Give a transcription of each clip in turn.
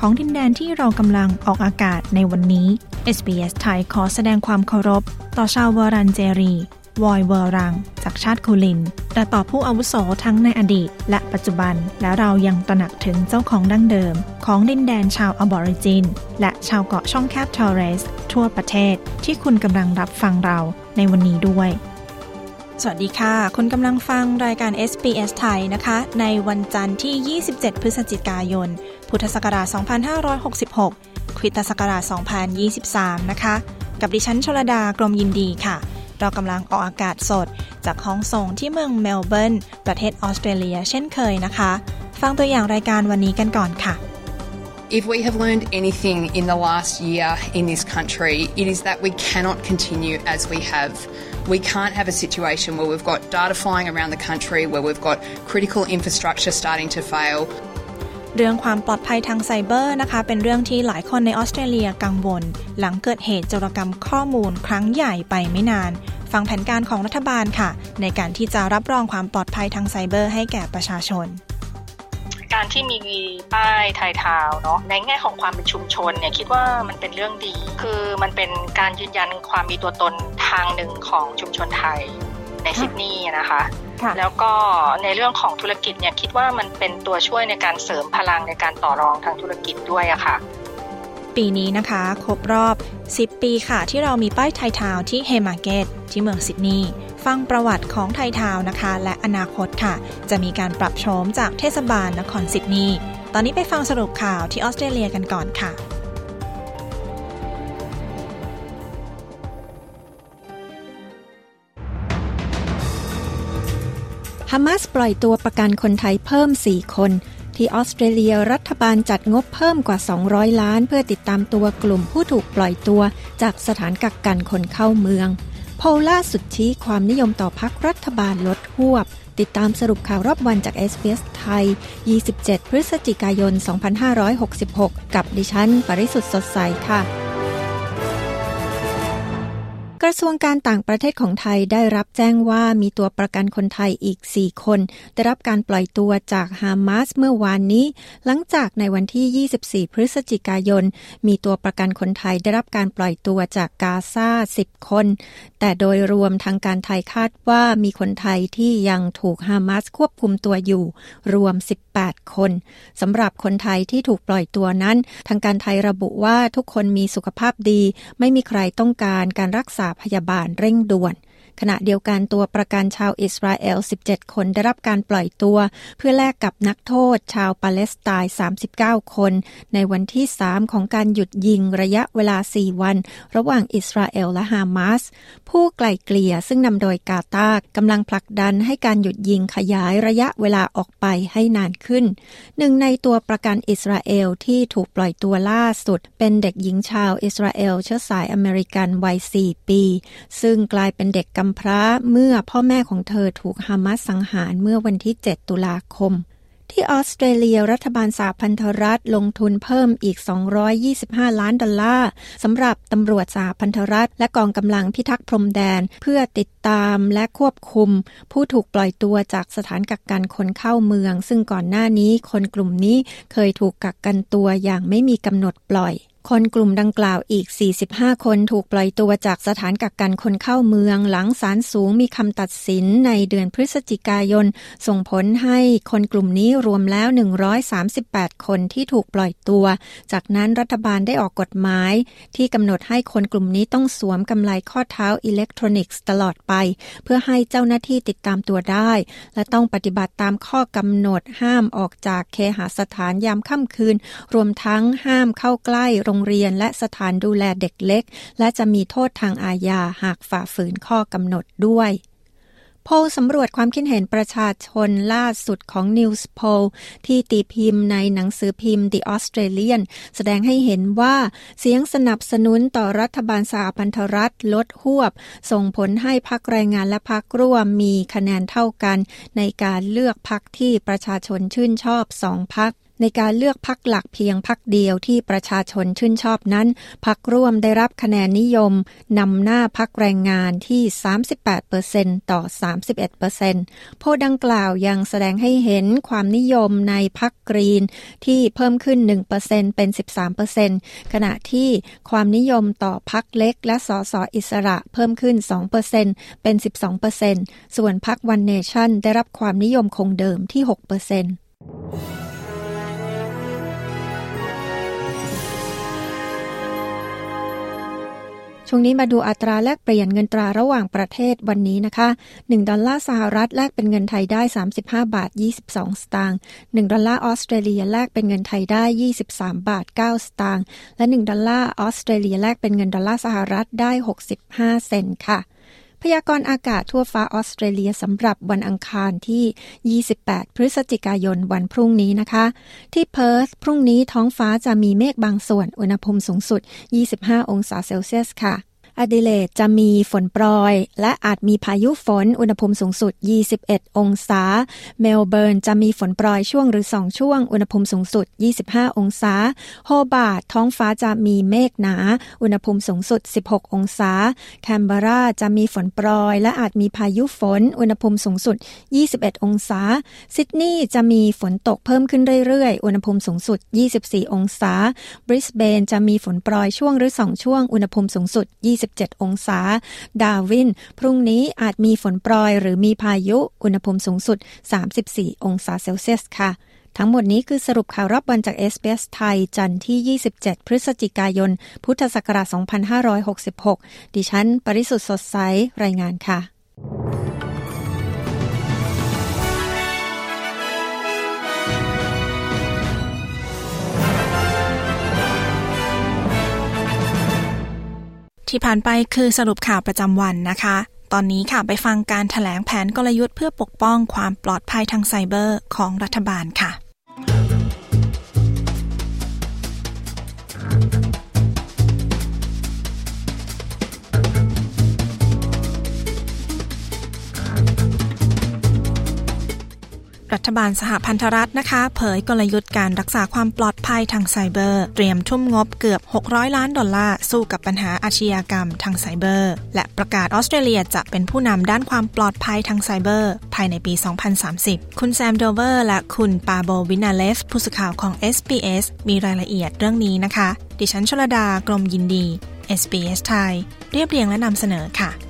ของดินแดนที่เรากำลังออกอากาศในวันนี้ SBS ไทยขอแสดงความเคารพ ต่อชาวเวอรันเจรี วอยเวอรัง จากชาติคูลินและต่อผู้อาวุโสทั้งในอดีต และปัจจุบัน และเรายังตระหนักถึงเจ้าของดั้งเดิม ของดินแดนชาวอบอริจิน และชาวเกาะช่องแคบทอร์เรส ทั่วประเทศที่คุณกำลังรับฟังเราในวันนี้ด้วยสวัสดีค่ะ คุณกำลังฟังรายการ SBS ไทยนะคะ ในวันจันทร์ที่ 27 พฤศจิกายน พุทธศักราช 2566 คริสตศักราช 2023 นะคะ กับดิฉันชลดากรมยินดีค่ะ เรากำลังออกอากาศสด จากห้องส่งที่เมืองเมลเบิร์น ประเทศออสเตรเลียเช่นเคยนะคะ ฟังตัวอย่างรายการวันนี้กันก่อนค่ะ If we have learned anything in the last year in this country, it is that we cannot continue as we have. We can't have a situation where we've got data flying around the country, where we've got critical infrastructure starting to fail. เรื่องความปลอดภัยทางไซเบอร์นะคะ เป็นเรื่องที่หลายคนในออสเตรเลียกังวล หลังเกิดเหตุโจรกรรมข้อมูลครั้งใหญ่ไปไม่นาน ฟังแผนการของรัฐบาลค่ะ ในการที่จะรับรองความปลอดภัยทางไซเบอร์ให้แก่ประชาชนการที่มีป้ายไทยทาวน์เนาะในแง่ของความเป็นชุมชนเนี่ยคิดว่ามันเป็นเรื่องดี คือมันเป็นการยืนยันความมีตัวตนทางหนึ่งของชุมชนไทยในซิดนีย์นะคะค่ะ แล้วก็ในเรื่องของธุรกิจเนี่ยคิดว่ามันเป็นตัวช่วยในการเสริมพลังในการต่อรองทางธุรกิจด้วยอะค่ะ ปีนี้นะคะครบรอบ 10 ปีค่ะ ที่เรามีป้ายไทยทาวน์ที่เฮมาร์เกตที่เมืองซิดนีย์ฟังประวัติของไทยทาวน์นะคะ และอนาคตค่ะ จะมีการปรับโฉมจากเทศบาลนครซิดนีย์ตอนนี้ไปฟังสรุปข่าวที่ออสเตรเลียกันก่อนค่ะ ฮามาสปล่อยตัวประกันคนไทยเพิ่ม 4 คน ที่ออสเตรเลียรัฐบาลจัดงบเพิ่มกว่า 200 ล้าน เพื่อติดตามตัวกลุ่มผู้ถูกปล่อยตัว จากสถานกักกันคนเข้าเมือง โพล่าสุดชี้ความนิยมต่อพักรัฐบาลลดหวบ ติดตามสรุปข่าวรอบวันจาก s อ s ไทย 27 พฤศจิกายน 2566 กับดิฉัน ปริสุทธ์สดใสค่ะ กระทรวงการต่างประเทศของไทยได้รับแจ้งว่ามีตัวประกันคนไทยอีก 4 คน ได้รับการปล่อยตัวจากฮามาสเมื่อวานนี้ หลังจากในวันที่ 24 พฤศจิกายน มีตัวประกันคนไทยได้รับการปล่อยตัวจากกาซา10 คน แต่โดยรวมทางการไทยคาดว่ามีคนไทยที่ยังถูกฮามาสควบคุมตัวอยู่ รวม 18 คนสำหรับคนไทยที่ถูกปล่อยตัวนั้น ทางการไทยระบุว่าทุกคนมีสุขภาพดี ไม่มีใครต้องการการรักษาพยาบาลเร่งด่วน ขณะเดียวกันตัวประกันชาวอิสราเอล 17 คนได้รับการปล่อยตัว เพื่อแลกกับนักโทษชาวปาเลสไตน์ 39 คน ในวันที่ 3 ของการหยุดยิงระยะเวลา 4 วัน ระหว่างอิสราเอลและฮามาส ผู้ไกล่เกลี่ยซึ่งนำโดยกาตาร์กำลังผลักดันให้การหยุดยิงขยายระยะเวลาออกไปให้นานขึ้น หนึ่งในตัวประกันอิสราเอลที่ถูกปล่อยตัวล่าสุด เป็นเด็กหญิงชาวอิสราเอลเชื้อสายอเมริกันวัย 4 ปี ซึ่งกลายเป็นเด็กกำพร้าเมื่อพ่อแม่ของเธอถูกฮามาสสังหารเมื่อวันที่ 7 ตุลาคม ที่ออสเตรเลียรัฐบาลสหพันธรัฐลงทุนเพิ่มอีก 225 ล้านดอลลาร์สำหรับตำรวจสหพันธรัฐ และกองกำลังพิทักษ์พรมแดน เพื่อติดตามและควบคุม ผู้ถูกปล่อยตัวจากสถานกักกันคนเข้าเมือง ซึ่งก่อนหน้านี้คนกลุ่มนี้เคยถูกกักกันตัวอย่างไม่มีกำหนดปล่อย คนกลุ่มดังกล่าวอีก 45 คนถูกปล่อยตัวจากสถานกักกันคนเข้าเมือง หลังศาลสูงมีคำตัดสินในเดือนพฤศจิกายน ส่งผลให้คนกลุ่มนี้รวมแล้ว 138 คนที่ถูกปล่อยตัว จากนั้นรัฐบาลได้ออกกฎหมาย ที่กำหนดให้คนกลุ่มนี้ต้องสวมกำไลข้อเท้าอิเล็กทรอนิกส์ตลอดไป เพื่อให้เจ้าหน้าที่ติดตามตัวได้ และต้องปฏิบัติตามข้อกำหนดห้ามออกจากเคหสถานยามค่ำคืน รวมทั้งห้ามเข้าใกล้โรงงเรียนและสถานดูแลเด็กเล็ก และจะมีโทษทางอาญาหากฝ่าฝืนข้อกำหนดด้วยโพลสำรวจความคิดเห็นประชาชนล่าสุดของ News Poll ที่ตีพิมพ์ในหนังสือพิมพ์ The Australian แสดงให้เห็นว่าเสียงสนับสนุนต่อรัฐบาลสหพันธรัฐลดหวบ ส่งผลให้พักแรงงานและพักร่วมมีคะแนนเท่ากัน ในการเลือกพักที่ประชาชนชื่นชอบสองพัก ในการเลือกพักหลักเพียงพักเดียวที่ประชาชนชื่นชอบนั้นพักร่วมได้รับคะแนนนิยมนำหน้าพักแรงงานที่ 38%ต่อ 31%โพดังกล่าวยังแสดงให้เห็นความนิยมในพักกรีนที่เพิ่มขึ้น 1%เป็น 13%ขณะที่ความนิยมต่อพรรคเล็กและสสอิสระเพิ่มขึ้น 2%เป็น 12%ส่วนพรรควันเนชั่นได้รับความนิยมคงเดิมที่ 6% ช่วงนี้มาดูอัตราแลกเปลี่ยนเงินตราระหว่างประเทศวันนี้นะคะ 1 ดอลลาร์สหรัฐแลกเป็นเงินไทยได้ 35 บาท 22 สตางค์1ดอลลาร์ออสเตรเลียแลกเป็นเงินไทยได้ 23 บาท 9 สตางค์และ 1 ดอลลาร์ออสเตรเลียแลกเป็นเงินดอลลาร์สหรัฐได้ 65 เซนต์ค่ะ พยากรณ์อากาศทั่วฟ้าออสเตรเลียสำหรับวันอังคารที่ 28 พฤศจิกายนวันพรุ่งนี้นะคะ ที่เพิร์ธพรุ่งนี้ท้องฟ้าจะมีเมฆบางส่วนอุณหภูมิสูงสุด 25 องศาเซลเซียสค่ะ อดิเลดจะมีฝนโปรยและอาจมีพายุฝน อุณหภูมิสูงสุด 21 องศา เมลเบิร์นจะมีฝนโปรยช่วงหรือ 2 ช่วง อุณหภูมิสูงสุด 25 องศา โฮบาร์ตท้องฟ้าจะมีเมฆหนา อุณหภูมิสูงสุด 16 องศา แคนเบราจะมีฝนโปรยและอาจมีพายุฝน อุณหภูมิสูงสุด 21 องศา ซิดนีย์จะมีฝนตกเพิ่มขึ้นเรื่อยๆ อุณหภูมิสูงสุด 24 องศา บริสเบนจะมีฝนโปรยช่วงหรือ 2 ช่วง อุณหภูมิสูงสุด 20 27องศา ดาวิน พรุ่งนี้อาจมีฝนโปรยหรือมีพายุ อุณหภูมิสูงสุด 34 องศาเซลเซียสค่ะทั้งหมดนี้คือสรุปข่าวรอบวันจากเอสเปสไทย จันทร์ที่ 27 พฤศจิกายน พุทธศักราช 2566 ดิฉัน ปริสุทธ์สดใส รายงานค่ะ ที่ผ่านไปคือสรุปข่าวประจำวันนะคะ ตอนนี้ค่ะไปฟังการถแถลงแผนกลยุทธ์เพื่อปกป้องความปลอดภัยทางไซเบอร์ของรัฐบาลค่ะ รัฐบาลสหพันธรัฐนะคะ เผยกลยุทธ์การรักษาความปลอดภัยทางไซเบอร์ เตรียมทุ่มงบเกือบ 600 ล้านดอลลาร์ สู้กับปัญหาอาชญากรรมทางไซเบอร์ และประกาศออสเตรเลียจะเป็นผู้นำด้านความปลอดภัยทางไซเบอร์ ภายในปี 2030 คุณแซมโดเวอร์ และคุณปาโบวินาเลสผู้สื่อข่าวของ SBS มีรายละเอียดเรื่องนี้นะคะ ดิฉันชลดากรมยินดี SBS ไทย เรียบเรียงและนำเสนอค่ะ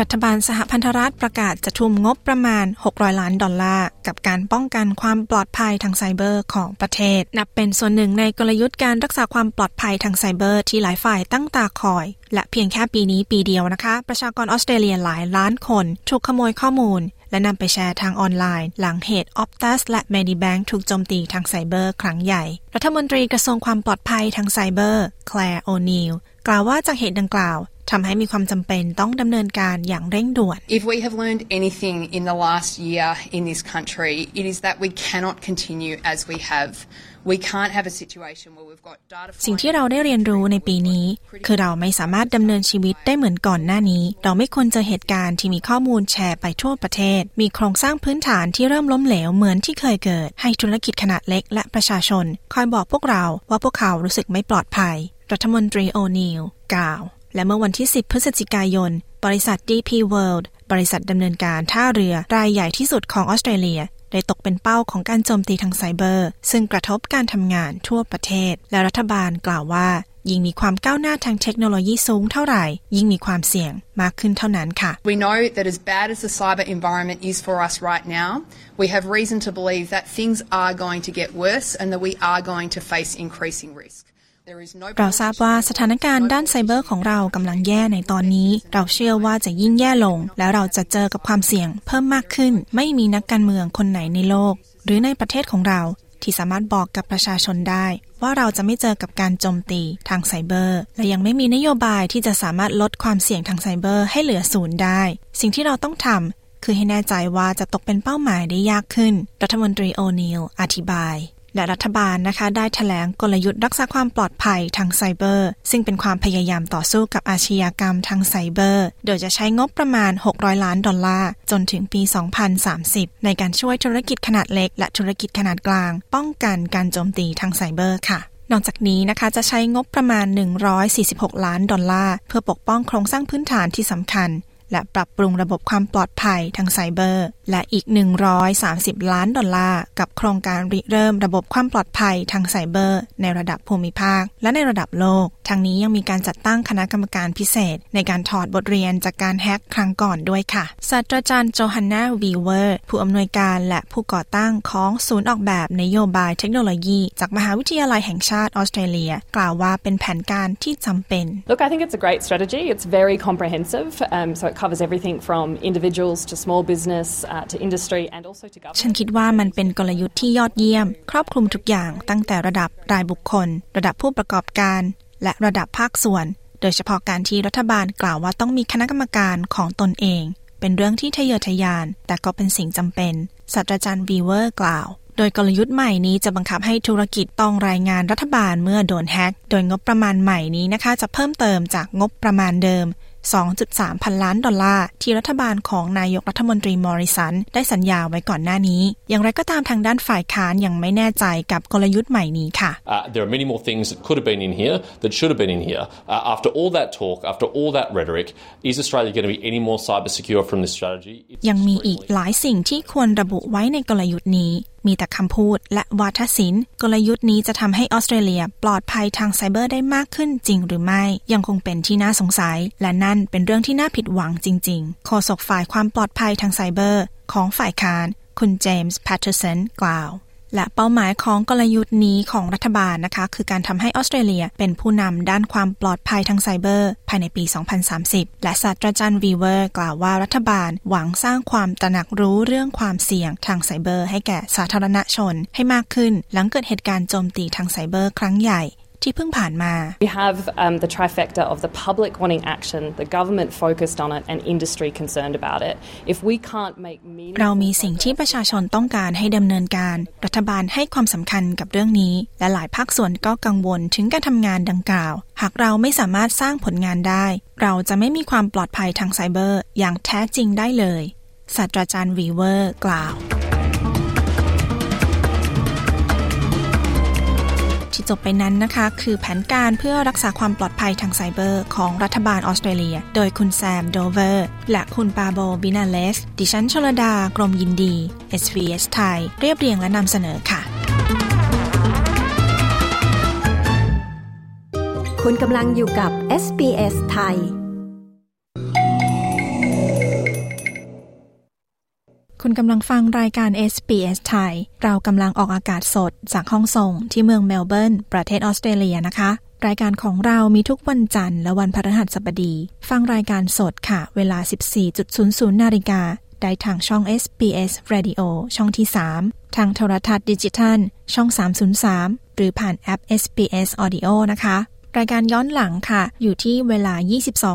รัฐบาลสหพันธรัฐประกาศจะทุ่มงบประมาณ 600 ล้านดอลลาร์ กับการป้องกันความปลอดภัยทางไซเบอร์ของประเทศ นับเป็นส่วนหนึ่งในกลยุทธ์การรักษาความปลอดภัยทางไซเบอร์ที่หลายฝ่ายตั้งตาคอย และเพียงแค่ปีนี้ปีเดียวนะคะ ประชากรออสเตรเลียหลายล้านคนถูกขโมยข้อมูล และนำไปแชร์ทางออนไลน์ หลังเหตุ Optus และ Medibank ถูกโจมตีทางไซเบอร์ครั้งใหญ่ รัฐมนตรีกระทรวงความปลอดภัยทางไซเบอร์แคลร์โอนิลกล่าวว่าจากเหตุดังกล่าว ทำให้มีความจำเป็นต้องดำเนินการอย่างเร่งด่วน If we have learned anything in the last year in this country, it is that we cannot continue as we have. We can't have a situation where we've got data สิ่งที่เราได้เรียนรู้ในปีนี้ คือเราไม่สามารถดำเนินชีวิตได้เหมือนก่อนหน้านี้ เราไม่ควรเจอเหตุการณ์ที่มีข้อมูลแชร์ไปทั่วประเทศ มีโครงสร้างพื้นฐานที่เริ่มล้มเหลวเหมือนที่เคยเกิด ให้ธุรกิจขนาดเล็กและประชาชน คอยบอกพวกเราว่าพวกเขารู้สึกไม่ปลอดภัย รัฐมนตรีโอนิลกล่าว และเมื่อวันที่ 10 พฤศจิกายน บริษัท DP World บริษัทดำเนินการท่าเรือรายใหญ่ที่สุดของออสเตรเลีย ได้ตกเป็นเป้าของการโจมตีทางไซเบอร์ ซึ่งกระทบการทำงานทั่วประเทศ และรัฐบาลกล่าวว่า ยิ่งมีความก้าวหน้าทางเทคโนโลยีสูงเท่าไหร่ ยิ่งมีความเสี่ยงมากขึ้นเท่านั้นค่ะ We know that as bad as the cyber environment is for us right now, we have reason to believe that things are going to get worse and that we are going to face increasing risk. เราทราบว่าสถานการณ์ด้านไซเบอร์ของเรากำลังแย่ในตอนนี้ เราเชื่อว่าจะยิ่งแย่ลง แล้วเราจะเจอกับความเสี่ยงเพิ่มมากขึ้น ไม่มีนักการเมืองคนไหนในโลก หรือในประเทศของเราที่สามารถบอกกับประชาชนได้ ว่าเราจะไม่เจอกับการโจมตีทางไซเบอร์ และยังไม่มีนโยบายที่จะสามารถลดความเสี่ยงทางไซเบอร์ให้เหลือศูนย์ได้ สิ่งที่เราต้องทำคือให้แน่ใจว่าจะตกเป็นเป้าหมายได้ยากขึ้น รัฐมนตรีโอนิลอธิบาย และรัฐบาลนะคะ ได้แถลงกลยุทธ์รักษาความปลอดภัยทางไซเบอร์ ซึ่งเป็นความพยายามต่อสู้กับอาชญากรรมทางไซเบอร์ โดยจะใช้งบประมาณ 600 ล้านดอลลาร์ จนถึงปี 2030 ในการช่วยธุรกิจขนาดเล็ก และธุรกิจขนาดกลาง ป้องกันการโจมตีทางไซเบอร์ค่ะนอกจากนี้นะคะจะใช้งบประมาณ 146 ล้านดอลลาร์ เพื่อปกป้องโครงสร้างพื้นฐานที่สำคัญ และปรับปรุงระบบความปลอดภัยทางไซเบอร์ และอีก 130 ล้านดอลลาร์ กับโครงการริเริ่มระบบความปลอดภัยทางไซเบอร์ ในระดับภูมิภาค และในระดับโลก ทั้งนี้ยังมีการจัดตั้งคณะกรรมการพิเศษ ในการถอดบทเรียนจากการแฮกครั้งก่อนด้วยค่ะศาสตราจารย์โจฮันนาวีเวอร์ผู้อำนวยการและผู้ก่อตั้งของศูนย์ออกแบบนโยบายเทคโนโลยี จากมหาวิทยาลัยแห่งชาติออสเตรเลีย กล่าวว่าเป็นแผนการที่จำเป็น Look I think it's a great strategy it's very comprehensive um, so it covers everything from individuals to small business uh, to industry and also to government ฉันคิดว่ามันเป็นกลยุทธ์ที่ยอดเยี่ยม ครอบคลุมทุกอย่างตั้งแต่ระดับรายบุคคล ระดับผู้ประกอบการ และระดับภาคส่วน โดยเฉพาะการที่รัฐบาลกล่าวว่าต้องมีคณะกรรมการของตนเอง เป็นเรื่องที่ทะเยอทะยาน แต่ก็เป็นสิ่งจำเป็นศาสตราจารย์วีเวอร์กล่าวโดยกลยุทธ์ใหม่นี้จะบังคับให้ธุรกิจต้องรายงานรัฐบาลเมื่อโดนแฮกโดยงบประมาณใหม่นี้นะคะ จะเพิ่มเติมจากงบประมาณเดิม 2.3 พันล้านดอลลาร์ที่รัฐบาลของนายกรัฐมนตรีมอริสัน ได้สัญญาไว้ก่อนหน้านี้ อย่างไรก็ตามทางด้านฝ่ายค้านยังไม่แน่ใจกับกลยุทธ์ใหม่นี้ค่ะ uh, There are many more things that could have been in here that should have been in here uh, after all that talk after all that rhetoric is Australia going to be any more cyber secure from this strategy ยังมีอีกหลายสิ่งที่ควรระบุไว้ในกลยุทธ์นี้ มีแต่คำพูดและวาทศิลป์ กลยุทธ์นี้จะทำให้ออสเตรเลียปลอดภัยทางไซเบอร์ได้มากขึ้นจริงหรือไม่ ยังคงเป็นที่น่าสงสัย และนั่นเป็นเรื่องที่น่าผิดหวังจริงๆโฆษกฝ่ายความปลอดภัยทางไซเบอร์ ของฝ่ายค้าน คุณเจมส์แพทเทอร์สันกล่าว และเป้าหมายของกลยุทธ์นี้ของรัฐบาลนะคะ คือการทำให้ออสเตรเลียเป็นผู้นำด้านความปลอดภัยทางไซเบอร์ ภายในปี 2030 และศาสตราจารย์วีเวอร์กล่าวว่ารัฐบาลหวังสร้างความตระหนักรู้เรื่องความเสี่ยงทางไซเบอร์ ให้แก่สาธารณชนให้มากขึ้น หลังเกิดเหตุการณ์โจมตีทางไซเบอร์ครั้งใหญ่ ที่เพิ่งผ่านมา We have um, the trifecta of the public wanting action, the government focused on it, and industry concerned about it. If we can't make เรามีสิ่งที่ประชาชนต้องการให้ดำเนินการ รัฐบาลให้ความสำคัญกับเรื่องนี้ และหลายภาคส่วนก็กังวลถึงการทำงานดังกล่าว หากเราไม่สามารถสร้างผลงานได้ เราจะไม่มีความปลอดภัยทางไซเบอร์ อย่างแท้จริงได้เลย ศาสตราจารย์วีเวอร์กล่าว จบไปนั้นนะคะ คือแผนการเพื่อรักษาความปลอดภัยทางไซเบอร์ ของรัฐบาลออสเตรเลีย โดยคุณแซมโดเวอร์ และคุณปาโบวินาเลส ดิฉันชลดากรมยินดี SBS ไทย เรียบเรียงและนำเสนอค่ะ คุณกำลังอยู่กับ SBS ไทย คุณกำลังฟังรายการ SBS ไทย เรากำลังออกอากาศสดจากห้องส่งที่เมืองเมลเบิร์น ประเทศออสเตรเลียนะคะ รายการของเรามีทุกวันจันทร์และวันพฤหัสบดี ฟังรายการสดค่ะ เวลา 14.00 นาฬิกา ได้ทางช่อง SBS Radio ช่องที่ 3 ทางโทรทัศน์ดิจิทัล ช่อง 303 หรือผ่านแอป SBS Audio นะคะ รายการย้อนหลังค่ะ อยู่ที่เวลา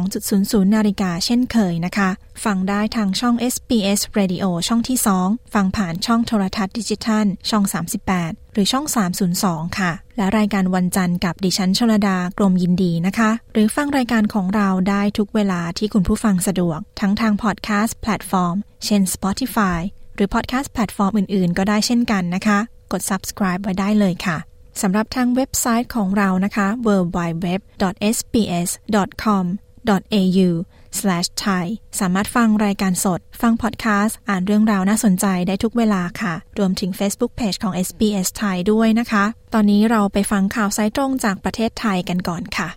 22.00 นาฬิกาเช่นเคยนะคะ ฟังได้ทางช่อง SBS Radio ช่องที่ 2 ฟังผ่านช่องโทรทัศน์ดิจิทัล ช่อง 38 หรือช่อง 302 ค่ะ และรายการวันจันทร์กับดิฉันชลดากรมยินดีนะคะ หรือฟังรายการของเราได้ทุกเวลาที่คุณผู้ฟังสะดวก ทั้งทางพอดแคสต์แพลตฟอร์ม เช่น Spotify หรือพอดแคสต์แพลตฟอร์มอื่นๆ ก็ได้เช่นกันนะคะ กด subscribe ไว้ได้เลยค่ะ สำหรับทางเว็บไซต์ของเรานะคะ www.sbs.com.au/thai สามารถฟังรายการสด ฟังพอดแคสต์ อ่านเรื่องราวน่าสนใจได้ทุกเวลาค่ะ รวมถึง Facebook Page ของ SBS ไทยด้วยนะคะ ตอนนี้เราไปฟังข่าวสายตรงจากประเทศไทยกันก่อนค่ะ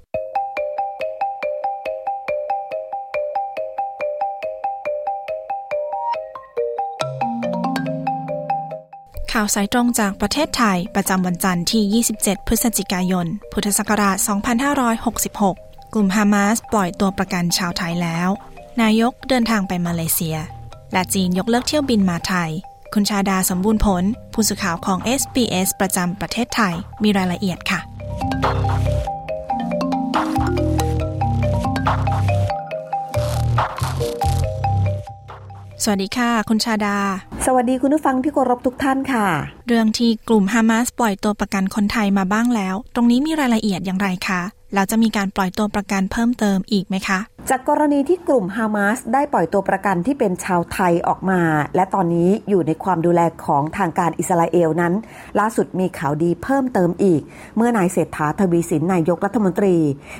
ข่าวสายตรงจากประเทศไทย ประจำวันจันทร์ที่ 27 พฤศจิกายน พุทธศักราช 2566 กลุ่มฮามาสปล่อยตัวประกันชาวไทยแล้ว นายกเดินทางไปมาเลเซีย และจีนยกเลิกเที่ยวบินมาไทย คุณชาดาสมบูรณ์ผล ผู้สื่อข่าวของ SBS ประจำประเทศไทย มีรายละเอียดค่ะ สวัสดีค่ะ คุณชาดา สวัสดีคุณผู้ฟังที่เคารพทุกท่านค่ะ เรื่องที่กลุ่มฮามาสปล่อยตัวประกันคนไทยมาบ้างแล้ว ตรงนี้มีรายละเอียดอย่างไรคะ แล้วจะมีการปล่อยตัวประกันเพิ่มเติมอีกไหมคะ จากกรณีที่กลุ่มฮามาสได้ปล่อยตัวประกันที่เป็นชาวไทยออกมา และตอนนี้อยู่ในความดูแลของทางการอิสราเอลนั้น ล่าสุดมีข่าวดีเพิ่มเติมอีก เมื่อนายเศรษฐาทวีสินนายกรัฐมนตรี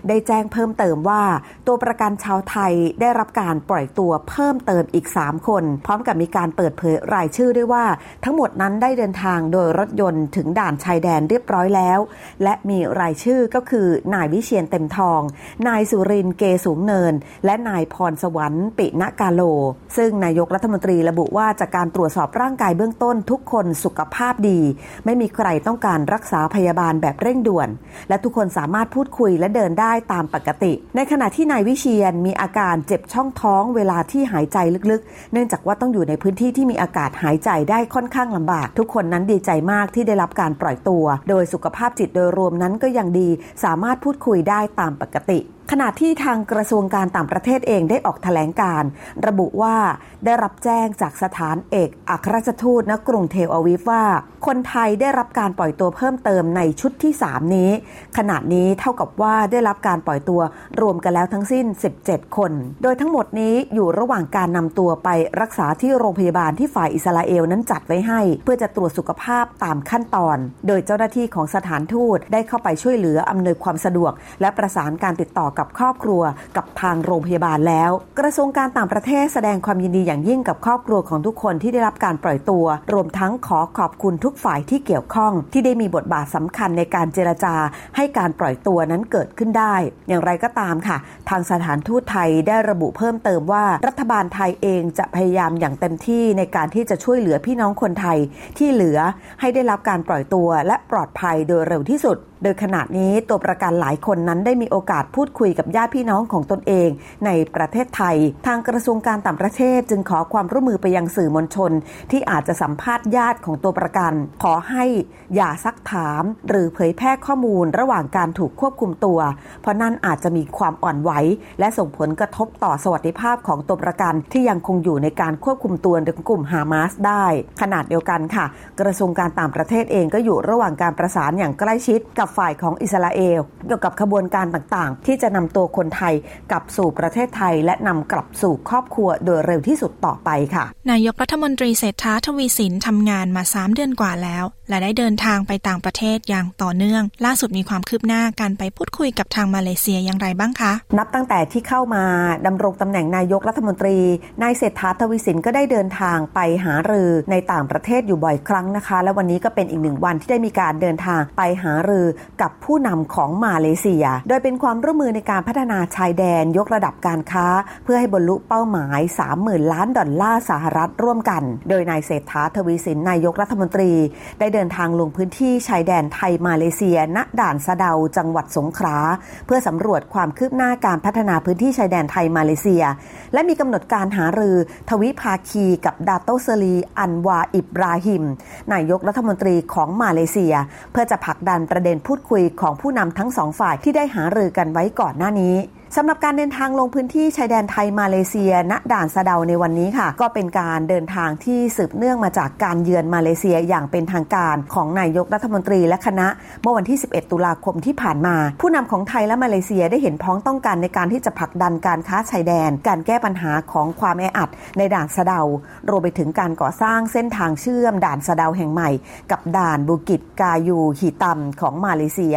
ได้แจ้งเพิ่มเติมว่า ตัวประกันชาวไทยได้รับการปล่อยตัวเพิ่มเติมอีก 3 คน พร้อมกับมีการเปิดเผยรายชื่อด้วยว่า ทั้งหมดนั้นได้เดินทางโดยรถยนต์ถึงด่านชายแดนเรียบร้อยแล้ว และมีรายชื่อก็คือนายวิเชียนเต็มทอง นายสุรินเกสูงเนิน และนายพรสวรรค์ปิณกาโล ซึ่งนายกรัฐมนตรีระบุว่าจากการตรวจสอบร่างกายเบื้องต้นทุกคนสุขภาพดี ไม่มีใครต้องการรักษาพยาบาลแบบเร่งด่วน และทุกคนสามารถพูดคุยและเดินได้ตามปกติ ในขณะที่นายวิเชียนมีอาการเจ็บช่องท้องเวลาที่หายใจลึกๆ เนื่องจากว่าต้องอยู่ในพื้นที่ที่มีอากาศหายใจได้ค่อนข้างลำบาก ทุกคนนั้นดีใจมากที่ได้รับการปล่อยตัว โดยสุขภาพจิตโดยรวมนั้นก็ยังดี สามารถพูดคุยยได้ตามปกติ ขณะที่ทางกระทรวงการต่างประเทศเองได้ออกแถลงการ ระบุว่าได้รับแจ้งจากสถานเอกอัครราชทูตณกรุงเทลอาวิฟว่า คนไทยได้รับการปล่อยตัวเพิ่มเติมในชุดที่ 3 นี้ ขณะนี้เท่ากับว่าได้รับการปล่อยตัวรวมกันแล้วทั้งสิ้น 17 คน โดยทั้งหมดนี้อยู่ระหว่างการนำตัวไปรักษาที่โรงพยาบาลที่ฝ่ายอิสราเอลนั้นจัดไว้ให้ เพื่อจะตรวจสุขภาพตามขั้นตอน โดยเจ้าหน้าที่ของสถานทูตได้เข้าไปช่วยเหลืออำนวยความสะดวก และประสานการติดต่อกับับครอบครัวกับทางโรงพยาบาลแล้ว กระทรวงการต่างประเทศแสดงความยินดีอย่างยิ่งกับครอบครัวของทุกคนที่ได้รับการปล่อยตัว รวมทั้งขอขอบคุณทุกฝ่ายที่เกี่ยวข้อง ที่ได้มีบทบาทสำคัญในการเจรจา ให้การปล่อยตัวนั้นเกิดขึ้นได้ อย่างไรก็ตามค่ะ ทางสถานทูตไทยได้ระบุเพิ่มเติมว่ารัฐบาลไทยเองจะพยายามอย่างเต็มที่ในการที่จะช่วยเหลือพี่น้องคนไทยที่เหลือให้ได้รับการปล่อยตัวและปลอดภัยโดยเร็วที่สุด โดยขณะนี้ตัวประกันหลายคนนั้นได้มีโอกาสพูดคุยกับญาติพี่น้องของตนเองในประเทศไทย ทางกระทรวงการต่างประเทศจึงขอความร่วมมือไปยังสื่อมวลชน ที่อาจจะสัมภาษณ์ญาติของตัวประกัน ขอให้อย่าซักถาม หรือเผยแพร่ข้อมูลระหว่างการถูกควบคุมตัว เพราะนั่นอาจจะมีความอ่อนไหวและส่งผลกระทบต่อสวัสดิภาพของตัวประกันที่ยังคงอยู่ในการควบคุมตัวในกลุ่มฮามาสได้ ขนาดเดียวกันค่ะ กระทรวงการต่างประเทศเองก็อยู่ระหว่างการประสานอย่างใกล้ชิดกับฝ่ายของอิสราเอลเกี่ยวกับขบวนการต่างๆ ที่จะนำตัวคนไทยกลับสู่ประเทศไทย และนำกลับสู่ครอบครัวโดยเร็วที่สุดต่อไปค่ะ นายกรัฐมนตรีเศรษฐาทวีสินทำงานมา 3 เดือนกว่าแล้ว และได้เดินทางไปต่างประเทศอย่างต่อเนื่อง ล่าสุดมีความคืบหน้าการไปพูดคุยกับทางมาเลเซียอย่างไรบ้างคะ นับตั้งแต่ที่เข้ามาดำรงตำแหน่งนายกรัฐมนตรีนายเศรษฐาทวีสินก็ได้เดินทางไปหารือในต่างประเทศอยู่บ่อยครั้งนะคะ และวันนี้ก็เป็นอีกหนึ่งวันที่ได้มีการเดินทางไปหารือกับผู้นำของมาเลเซีย โดยเป็นความร่วมมือในการพัฒนาชายแดนยกระดับการค้า เพื่อให้บรรลุเป้าหมาย 30,000 ล้านดอลลาร์สหรัฐร่วมกัน โดยนายเศรษฐาทวีสินนายกรัฐมนตรีได้เดินทางลงพื้นที่ชายแดนไทยมาเลเซีย ณ ด่านสะเดา จังหวัดสงขลา เพื่อสำรวจความคืบหน้าการพัฒนาพื้นที่ชายแดนไทยมาเลเซีย และมีกำหนดการหารือ ทวิภาคีกับดาโตเซลี อันวาอิบราฮิม นายกรัฐมนตรีของมาเลเซีย เพื่อจะผลักดันประเด็นพูดคุยของผู้นำทั้งสองฝ่ายที่ได้หารือกันไว้ก่อนหน้านี้ สำหรับการเดินทางลงพื้นที่ชายแดนไทยมาเลเซีย ณ ด่านสะเดาในวันนี้ค่ะ ก็เป็นการเดินทางที่สืบเนื่องมาจากการเยือนมาเลเซียอย่างเป็นทางการของนายกรัฐมนตรีและคณะ เมื่อวันที่ 11 ตุลาคมที่ผ่านมา ผู้นำของไทยและมาเลเซียได้เห็นพ้องต้องกันในการที่จะผลักดันการค้าชายแดน การแก้ปัญหาของความแออัดในด่านสะเดารวมไปถึงการก่อสร้างเส้นทางเชื่อม ด่านสะเดาแห่งใหม่ กับด่านบุกิจกายูฮีตัมของมาเลเซีย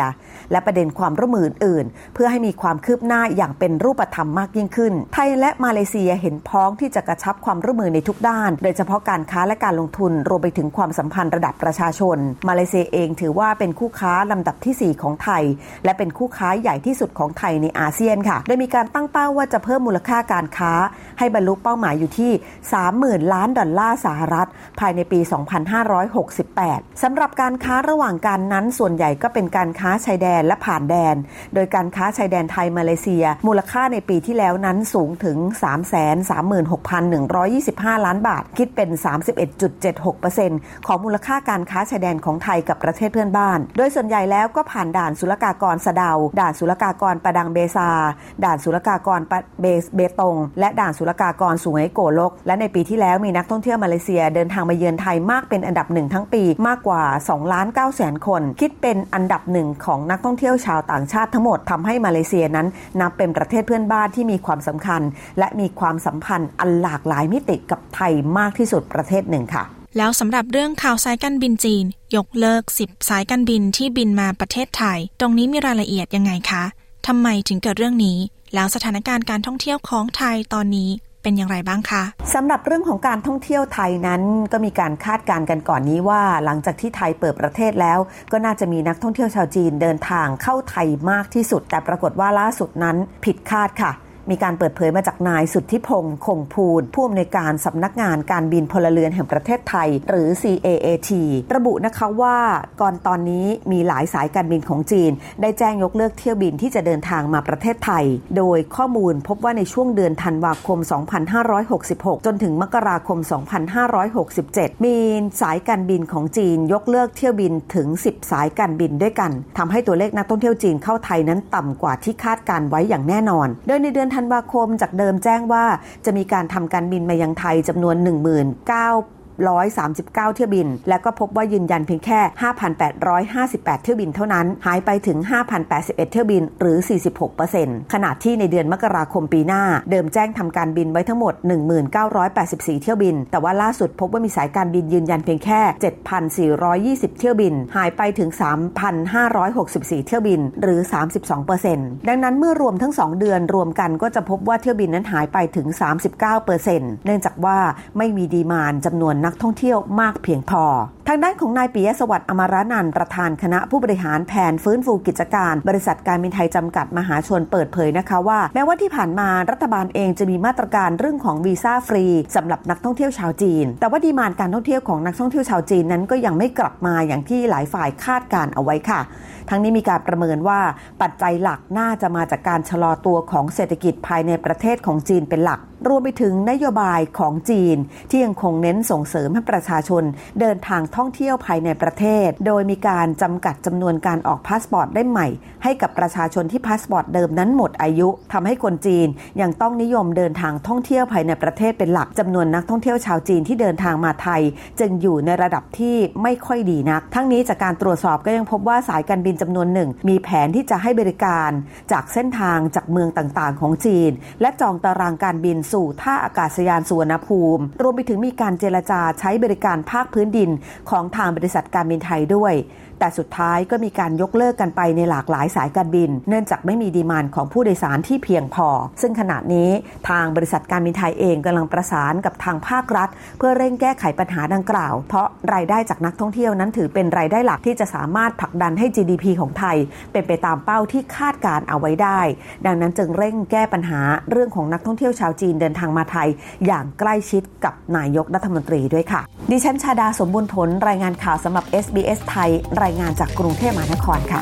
และประเด็นความร่วมมืออื่น เพื่อให้มีความคืบหน้าอย่างเป็นรูปธรรมมากยิ่งขึ้น ไทยและมาเลเซียเห็นพ้องที่จะกระชับความร่วมมือในทุกด้าน โดยเฉพาะการค้าและการลงทุนรวมไปถึงความสัมพันธ์ระดับประชาชน มาเลเซียเองถือว่าเป็นคู่ค้าลำดับที่ 4 ของไทย และเป็นคู่ค้าใหญ่ที่สุดของไทยในอาเซียนค่ะ โดยมีการตั้งเป้าว่าจะเพิ่มมูลค่าการค้า ให้บรรลุเป้าหมายอยู่ที่ 30,000 ล้านดอลลาร์สหรัฐ ภายในปี 2568สำหรับการค้าระหว่างกันนั้นส่วนใหญ่ก็เป็นการค้าชายแดนและผ่านแดน โดยการค้าชายแดนไทยมาเลเซียมูลค่าในปีที่แล้วนั้นสูงถึง 336,125 ล้านบาท คิดเป็น 31.76%ของมูลค่าการค้าชายแดนของไทยกับประเทศเพื่อนบ้าน โดยส่วนใหญ่แล้วก็ผ่านด่านศุลกากรสะดาว ด่านศุลกากรประดังเบซา ด่านศุลกากรเบเบตง และด่านศุลกากรสุไหงโกลก และในปีที่แล้วมีนักท่องเที่ยวมาเลเซียเดินทางมาเยือนไทยมากเป็นอันดับหนึ่งทั้งปีมากกว่า2ล้าน9แสนคน คิดเป็นอันดับหนึ่งของนักท่องเที่ยวชาวต่างชาติทั้งหมดทำให้มาเลเซียนั้นนับเป็นประเทศเพื่อนบ้านที่มีความสำคัญ และมีความสัมพันธ์อันหลากหลายมิติกับไทยมากที่สุดประเทศหนึ่งค่ะ แล้วสำหรับเรื่องข่าวสายการบินจีน ยกเลิก 10 สายการบินที่บินมาประเทศไทย ตรงนี้มีรายละเอียดยังไงคะทำไมถึงเกิดเรื่องนี้ แล้วสถานการณ์การท่องเที่ยวของไทยตอนนี้ เป็นอย่างไรบ้างคะสำหรับเรื่องของการท่องเที่ยวไทยนั้น ก็มีการคาดการณ์กันก่อนนี้ว่า หลังจากที่ไทยเปิดประเทศแล้ว ก็น่าจะมีนักท่องเที่ยวชาวจีนเดินทางเข้าไทยมากที่สุด แต่ปรากฏว่าล่าสุดนั้นผิดคาดค่ะ มีการเปิดเผยมาจากนายสุทธิพงศ์คงภูลผู้อำนวยการสำนักงานการบินพลเรือนแห่งประเทศไทย หรือ CAAT ระบุนะคะว่าก่อนตอนนี้มีหลายสายการบินของจีน ได้แจ้งยกเลิกเที่ยวบินที่จะเดินทางมาประเทศไทย โดยข้อมูลพบว่าในช่วงเดือนธันวาคม 2566 จนถึงมกราคม 2567 มีสายการบินของจีนยกเลิกเที่ยวบินถึง 10 สายการบินด้วยกันทำให้ตัวเลขนักท่องเที่ยวจีนเข้าไทยนั้นต่ำกว่าที่คาดการไว้อย่างแน่นอน โดยในเดือนธันวาคมจากเดิมแจ้งว่าจะมีการทำการบินมายังไทยจำนวน 19 139 เที่ยวบิน และก็พบว่ายืนยันเพียงแค่ 5,858 เที่ยวบินเท่านั้น หายไปถึง 5,081 เที่ยวบินหรือ 46%ขณะที่ในเดือนมกราคมปีหน้า เดิมแจ้งทำการบินไว้ทั้งหมด 1984 เที่ยวบิน แต่ว่าล่าสุดพบว่ามีสายการบินยืนยันเพียงแค่ 7,420 เที่ยวบิน หายไปถึง 3,564 เที่ยวบินหรือ 32%ดังนั้นเมื่อรวมทั้ง 2 เดือนรวมกันก็จะพบว่าเที่ยวบินนั้นหายไปถึง 39%เนื่องจากว่าไม่มี demand จำนวนนักท่องเที่ยวมากเพียงพอ ทางด้านของนายปิยสวัสดิ์อมระนันทน์ประธานคณะผู้บริหารแผนฟื้นฟูกิจการ บริษัทการบินไทยจำกัดมหาชนเปิดเผยนะคะว่า แม้ว่าที่ผ่านมารัฐบาลเองจะมีมาตรการเรื่องของวีซ่าฟรีสำหรับนักท่องเที่ยวชาวจีน แต่ว่า demand การท่องเที่ยวของนักท่องเที่ยวชาวจีนนั้นก็ยังไม่กลับมาอย่างที่หลายฝ่ายคาดการณ์เอาไว้ค่ะ ทั้งนี้มีการประเมินว่าปัจจัยหลักน่าจะมาจากการชะลอตัวของเศรษฐกิจภายในประเทศของจีนเป็นหลักรวมไปถึงนโยบายของจีน ที่ยังคงเน้นส่งเสริมให้ประชาชน เดินทางท่องเที่ยวภายในประเทศ โดยมีการจำกัดจำนวนการออกพาสปอร์ตเล่มใหม่ ให้กับประชาชนที่พาสปอร์ตเดิมนั้นหมดอายุทำให้คนจีนยังต้องนิยมเดินทางท่องเที่ยวภายในประเทศเป็นหลักจำนวนนักท่องเที่ยวชาวจีนที่เดินทางมาไทย จึงอยู่ในระดับที่ไม่ค่อยดีนัก ทั้งนี้จากการตรวจสอบก็ยังพบว่าสายการบินจำนวนหนึ่ง มีแผนที่จะให้บริการ จากเส้นทางจากเมืองต่างๆ ของจีน และจองตารางการบินสู่ท่าอากาศยานสุวรรณภูมิ รวมไปถึงมีการเจรจาใช้บริการภาคพื้นดินของทางบริษัทการบินไทยด้วยแต่สุดท้ายก็มีการยกเลิกกันไปในหลากหลายสายการบิน เนื่องจากไม่มีดีมานของผู้โดยสารที่เพียงพอ ซึ่งขณะนี้ทางบริษัทการบินไทยเองกำลังประสานกับทางภาครัฐ เพื่อเร่งแก้ไขปัญหาดังกล่าว เพราะรายได้จากนักท่องเที่ยวนั้นถือเป็นรายได้หลักที่จะสามารถผลักดันให้ GDP ของไทย เป็นไปตามเป้าที่คาดการเอาไว้ได้ ดังนั้นจึงเร่งแก้ปัญหาเรื่องของนักท่องเที่ยวชาวจีนเดินทางมาไทย อย่างใกล้ชิดกับนายกรัฐมนตรีด้วยค่ะ ดิฉันชาดาสมบูรณ์ผลรายงานข่าวสำหรับ SBS ไทยรายงานจากกรุงเทพมหานครค่ะ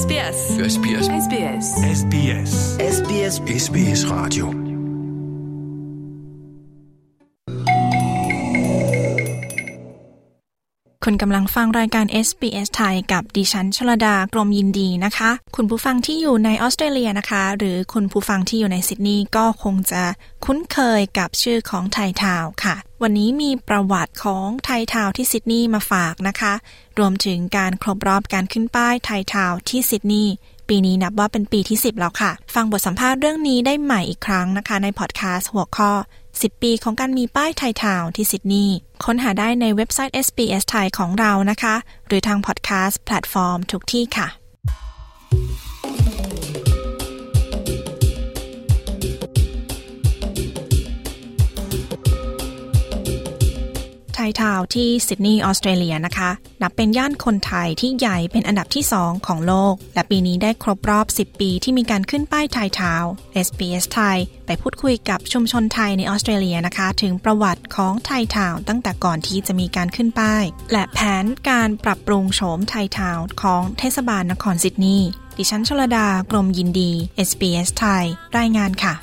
SBS SBS SBS SBS SBS SBS Radio คุณกำลังฟังรายการ SBS ไทยกับดิฉันชลดากรมยินดีนะคะ คุณผู้ฟังที่อยู่ในออสเตรเลียนะคะ หรือคุณผู้ฟังที่อยู่ในซิดนีย์ก็คงจะคุ้นเคยกับชื่อของไททาวค่ะ วันนี้มีประวัติของไททาวที่ซิดนีย์มาฝากนะคะ รวมถึงการครบรอบการขึ้นป้ายไทยทาวน์ที่ซิดนีย์ปีนี้นับว่าเป็นปีที่ 10 แล้วค่ะ ฟังบทสัมภาษณ์เรื่องนี้ได้ใหม่อีกครั้งนะคะ ในพอดแคสต์หัวข้อ 10 ปีของการมีป้ายไทยทาวน์ที่ซิดนีย์ค้นหาได้ในเว็บไซต์ SBS ไทยของเรานะคะ หรือทางพอดแคสต์แพลตฟอร์มทุกที่ค่ะ ไทยทาวน์ที่ซิดนีย์ออสเตรเลียนะคะ นับเป็นย่านคนไทยที่ใหญ่เป็นอันดับที่ 2 ของโลก และปีนี้ได้ครบรอบ 10 ปีที่มีการขึ้นป้ายไทยทาวน์ SBS ไทยไปพูดคุยกับชุมชนไทยในออสเตรเลียนะคะ ถึงประวัติของไทยทาวน์ตั้งแต่ก่อนที่จะมีการขึ้นป้าย และแผนการปรับปรุงโฉมไทยทาวน์ของเทศบาลนครซิดนีย์ดิฉันชลดากรมยินดี SBS ไทย รายงานค่ะ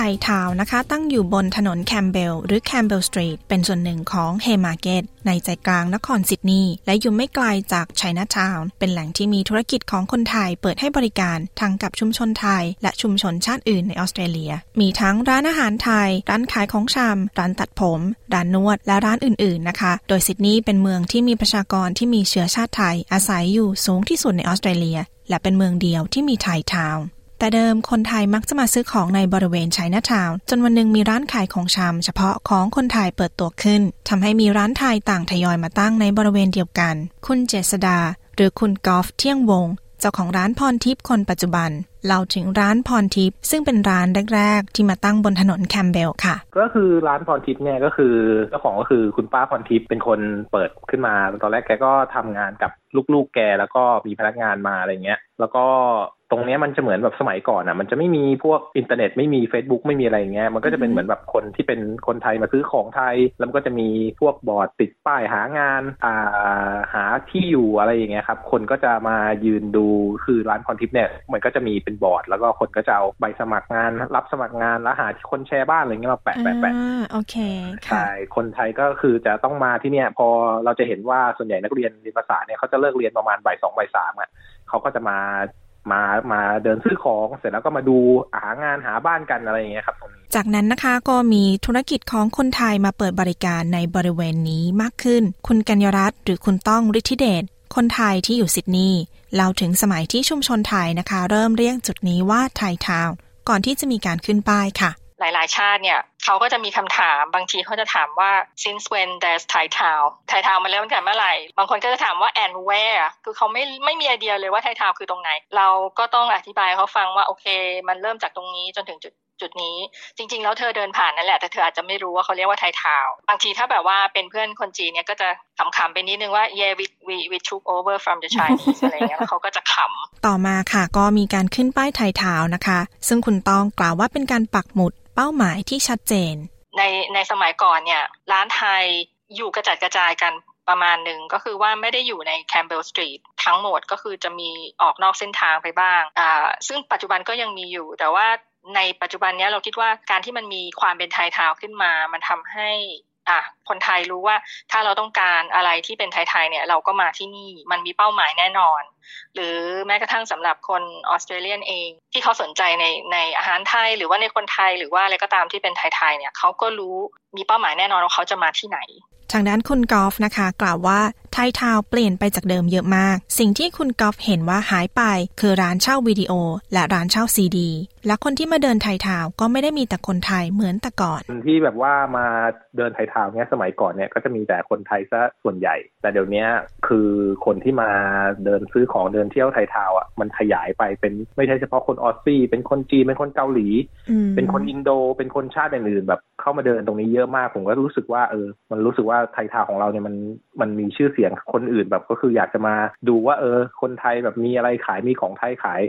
ไทยทาวน์นะคะ ตั้งอยู่บนถนนแคมเบลหรือ Campbell Street เป็นส่วนหนึ่งของ Haymarket ในใจกลางนครซิดนีย์และอยู่ไม่ไกลจากไชน่าทาวน์เป็นแหล่งที่มีธุรกิจของคนไทยเปิดให้บริการทั้งกับชุมชนไทย และชุมชนชาติอื่นในออสเตรเลีย มีทั้งร้านอาหารไทย ร้านขายของชำร้านตัดผม ร้านนวด และร้านอื่น ๆ นะคะ โดยซิดนีย์เป็นเมืองที่มีประชากรที่มีเชื้อชาติไทย อาศัยอยู่สูงที่สุดในออสเตรเลีย และเป็นเมืองเดียวที่มีไทยทาวน์ แต่เดิมคนไทยมักจะมาซื้อของในบริเวณไชน่าทาวน์จนวันหนึ่งมีร้านขายของชำเฉพาะของคนไทยเปิดตัวขึ้นทำให้มีร้านไทยต่างทยอยมาตั้งในบริเวณเดียวกัน คุณเจษดา หรือคุณกอล์ฟเที่ยงวง เจ้าของร้านพรทิพย์คนปัจจุบันเล่าถึงร้านพรทิพย์ซึ่งเป็นร้านแรก ๆ ที่มาตั้งบนถนนแคมเบลค่ะ ก็คือร้านพรทิพย์เนี่ยก็คือเจ้าของก็คือคุณป้าพรทิพย์เป็นคนเปิดขึ้นมา ตอนแรกแกก็ทำงานกับลูกๆแกแล้วก็มีพนักงานมาอะไรเงี้ย แล้วก็ ตรงนี้มันจะเหมือนแบบสมัยก่อนอะ มันจะไม่มีพวกอินเทอร์เน็ตไม่มี Facebook ไม่มีอะไรเงี้ยมันก็จะเป็นเหมือนแบบคนที่เป็นคนไทยมาซื้อของไทย แล้วมันก็จะมีพวกบอร์ดติดป้ายหางานอ่าหาที่อยู่อะไรอย่างเงี้ยครับคนก็จะมายืนดูคือร้านคอนทิปเนี่ยมันก็จะมีเป็นบอร์ด แล้วก็คนก็จะเอาใบสมัครงาน รับสมัครงานแล้วหาคนแชร์บ้านอะไรเงี้ยมาแปะแปะแปะโอเคใช่คนไทยก็คือจะต้องมาที่เนี่ยพอเราจะเห็นว่าส่วนใหญ่นักเรียนเรียนภาษาเนี่ยเขาจะเลิกเรียนประมาณบ่ายสองบ่ายสามอะเขาก็จะมา มามาเดินซื้อของเสร็จแล้วก็มาดูหางานหาบ้านกันอะไรอย่างเงี้ยครับตรงนี้จากนั้นนะคะก็มีธุรกิจของคนไทยมาเปิดบริการในบริเวณนี้มากขึ้น คุณกัญญรัตน์หรือคุณต้องฤทธิเดชคนไทยที่อยู่ซิดนีย์เล่าถึงสมัยที่ชุมชนไทยนะคะ เริ่มเรียกจุดนี้ว่าไทยทาวน์ก่อนที่จะมีการขึ้นป้ายค่ะ หลาย ๆ ชาติเนี่ยเขาก็จะมีคำถามบางทีเขาจะถามว่า since when there's Thai town Thai town มันเริ่มตั้งแต่เมื่อไหร่ บางคนก็จะถามว่า and where คือเขาไม่ไม่มีไอเดียเลยว่า Thai town คือตรงไหน เราก็ต้องอธิบายเขาฟังว่าโอเค มันเริ่มจากตรงนี้จนถึงจุดจุดนี้จริง ๆ แล้วเธอเดินผ่านนั่นแหละ แต่เธออาจจะไม่รู้ว่าเขาเรียกว่าไทยทาวบางทีถ้าแบบว่าเป็นเพื่อนคนจีนเนี่ยก็จะขำๆไปนิดนึงว่า yeah we we we took over from the Chinese อะไรเงี้ยเขาก็จะขต่อมาค่ะก็มีการขึ้นป้ายไทยทาวน์นะคะ ซึ่งคุณต้องกล่าวว่าเป็นการปักหมุด เป้าหมายที่ชัดเจน ในในสมัยก่อนเนี่ย ร้านไทยอยู่กระจัดกระจายกันประมาณหนึ่งก็คือว่าไม่ได้อยู่ใน Campbell Street ทั้งหมดก็คือจะมีออกนอกเส้นทางไปบ้างอ่าซึ่งปัจจุบันก็ยังมีอยู่ แต่ว่าในปัจจุบันนี้เราคิดว่าการที่มันมีความเป็นไทยทาวน์ขึ้นมา มันทำให้ อะคนไทยรู้ว่าถ้าเราต้องการอะไรที่เป็นไทยๆเนี่ย เราก็มาที่นี่มันมีเป้าหมายแน่นอน หรือแม้กระทั่งสำหรับคนออสเตรเลียนเองที่เขาสนใจในในอาหารไทย หรือว่าในคนไทยหรือว่าอะไรก็ตามที่เป็นไทยๆเนี่ยเขาก็รู้มีเป้าหมายแน่นอนว่าเขาจะมาที่ไหน ทางด้านคุณกอล์ฟนะคะ กล่าวว่าไทยทาวเปลี่ยนไปจากเดิมเยอะมาก สิ่งที่คุณกอล์ฟเห็นว่าหายไป คือร้านเช่าวิดีโอ และร้านเช่าซีดีและคนที่มาเดินไทยทาวก็ไม่ได้มีแต่คนไทยเหมือนแต่ก่อน ที่แบบว่ามาเดินไทยทาวเนี้ยสมัยก่อนเนี่ยก็จะมีแต่คนไทยซะส่วนใหญ่ แต่เดี๋ยวนี้คือคนที่มาเดินซื้อของเดินเที่ยวไทยทาวอะมันขยายไปเป็นไม่ใช่เฉพาะคนออสซี่ เป็นคนจีนเป็นคนเกาหลี เป็นคนอินโด เป็นคนชาติอื่นๆแบบเข้ามาเดินตรงนี้เยอะมากผมก็รู้สึกว่าเออ มันรู้สึกว่าไทยทาวของเราเนี่ยมันมันมีชื่อเสียงคนอื่นแบบก็คืออยากจะมาดูว่าเออ คนไทยแบบมีอะไรขายมีของไทยขาย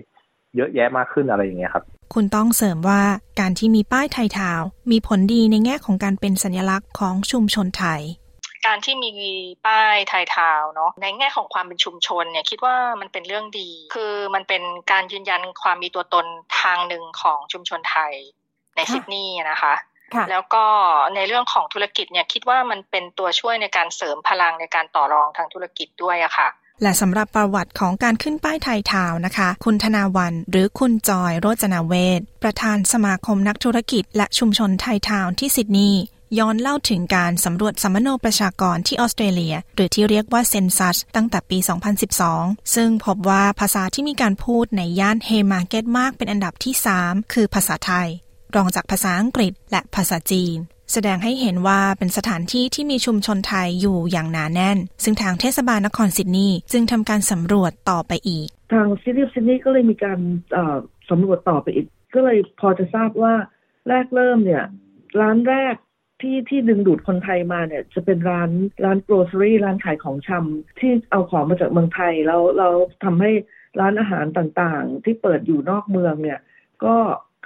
เยอะแยะมากขึ้นอะไรอย่างเงี้ยครับ คุณต้องเสริมว่าการที่มีป้ายไทยทาวมีผลดีในแง่ของการเป็นสัญลักษณ์ของชุมชนไทยการที่มีป้ายไทยทาวเนาะในแง่ของความเป็นชุมชนเนี่ยคิดว่ามันเป็นเรื่องดี คือมันเป็นการยืนยันความมีตัวตนทางหนึ่งของชุมชนไทยในซิดนีย์นะคะแล้วก็ในเรื่องของธุรกิจเนี่ยคิดว่ามันเป็นตัวช่วยในการเสริมพลังในการต่อรองทางธุรกิจด้วยอะค่ะ และสำหรับประวัติของการขึ้นป้ายไทยทาวนะคะ คุณธนาวันหรือคุณจอยโรจนาเวศประธานสมาคมนักธุรกิจ และชุมชนไทยทาวที่ซิดนีย์ย้อนเล่าถึงการสำรวจสำมะโนประชากรที่ออสเตรเลีย หรือที่เรียกว่า census ตั้งแต่ปี 2012 ซึ่งพบว่าภาษาที่มีการพูดในย่าน Haymarket มากเป็นอันดับที่ 3 คือภาษาไทย รองจากภาษาอังกฤษและภาษาจีน แสดงให้เห็นว่าเป็นสถานที่ที่มีชุมชนไทยอยู่อย่างหนาแน่น ซึ่งทางเทศบาลนครซิดนีย์จึงทำการสำรวจต่อไปอีก ทาง City Sydney ก็เลยมีการสำรวจต่อไปอีก ก็เลยพอจะทราบว่าแรกเริ่มเนี่ยร้านแรกที่ที่ดึงดูดคนไทยมาเนี่ยจะเป็นร้านร้านโกลเซอรี่ร้านขายของชำที่เอาของมาจากเมืองไทยแล้วเราทำให้ร้านอาหารต่างๆ ที่เปิดอยู่นอกเมืองเนี่ย ก็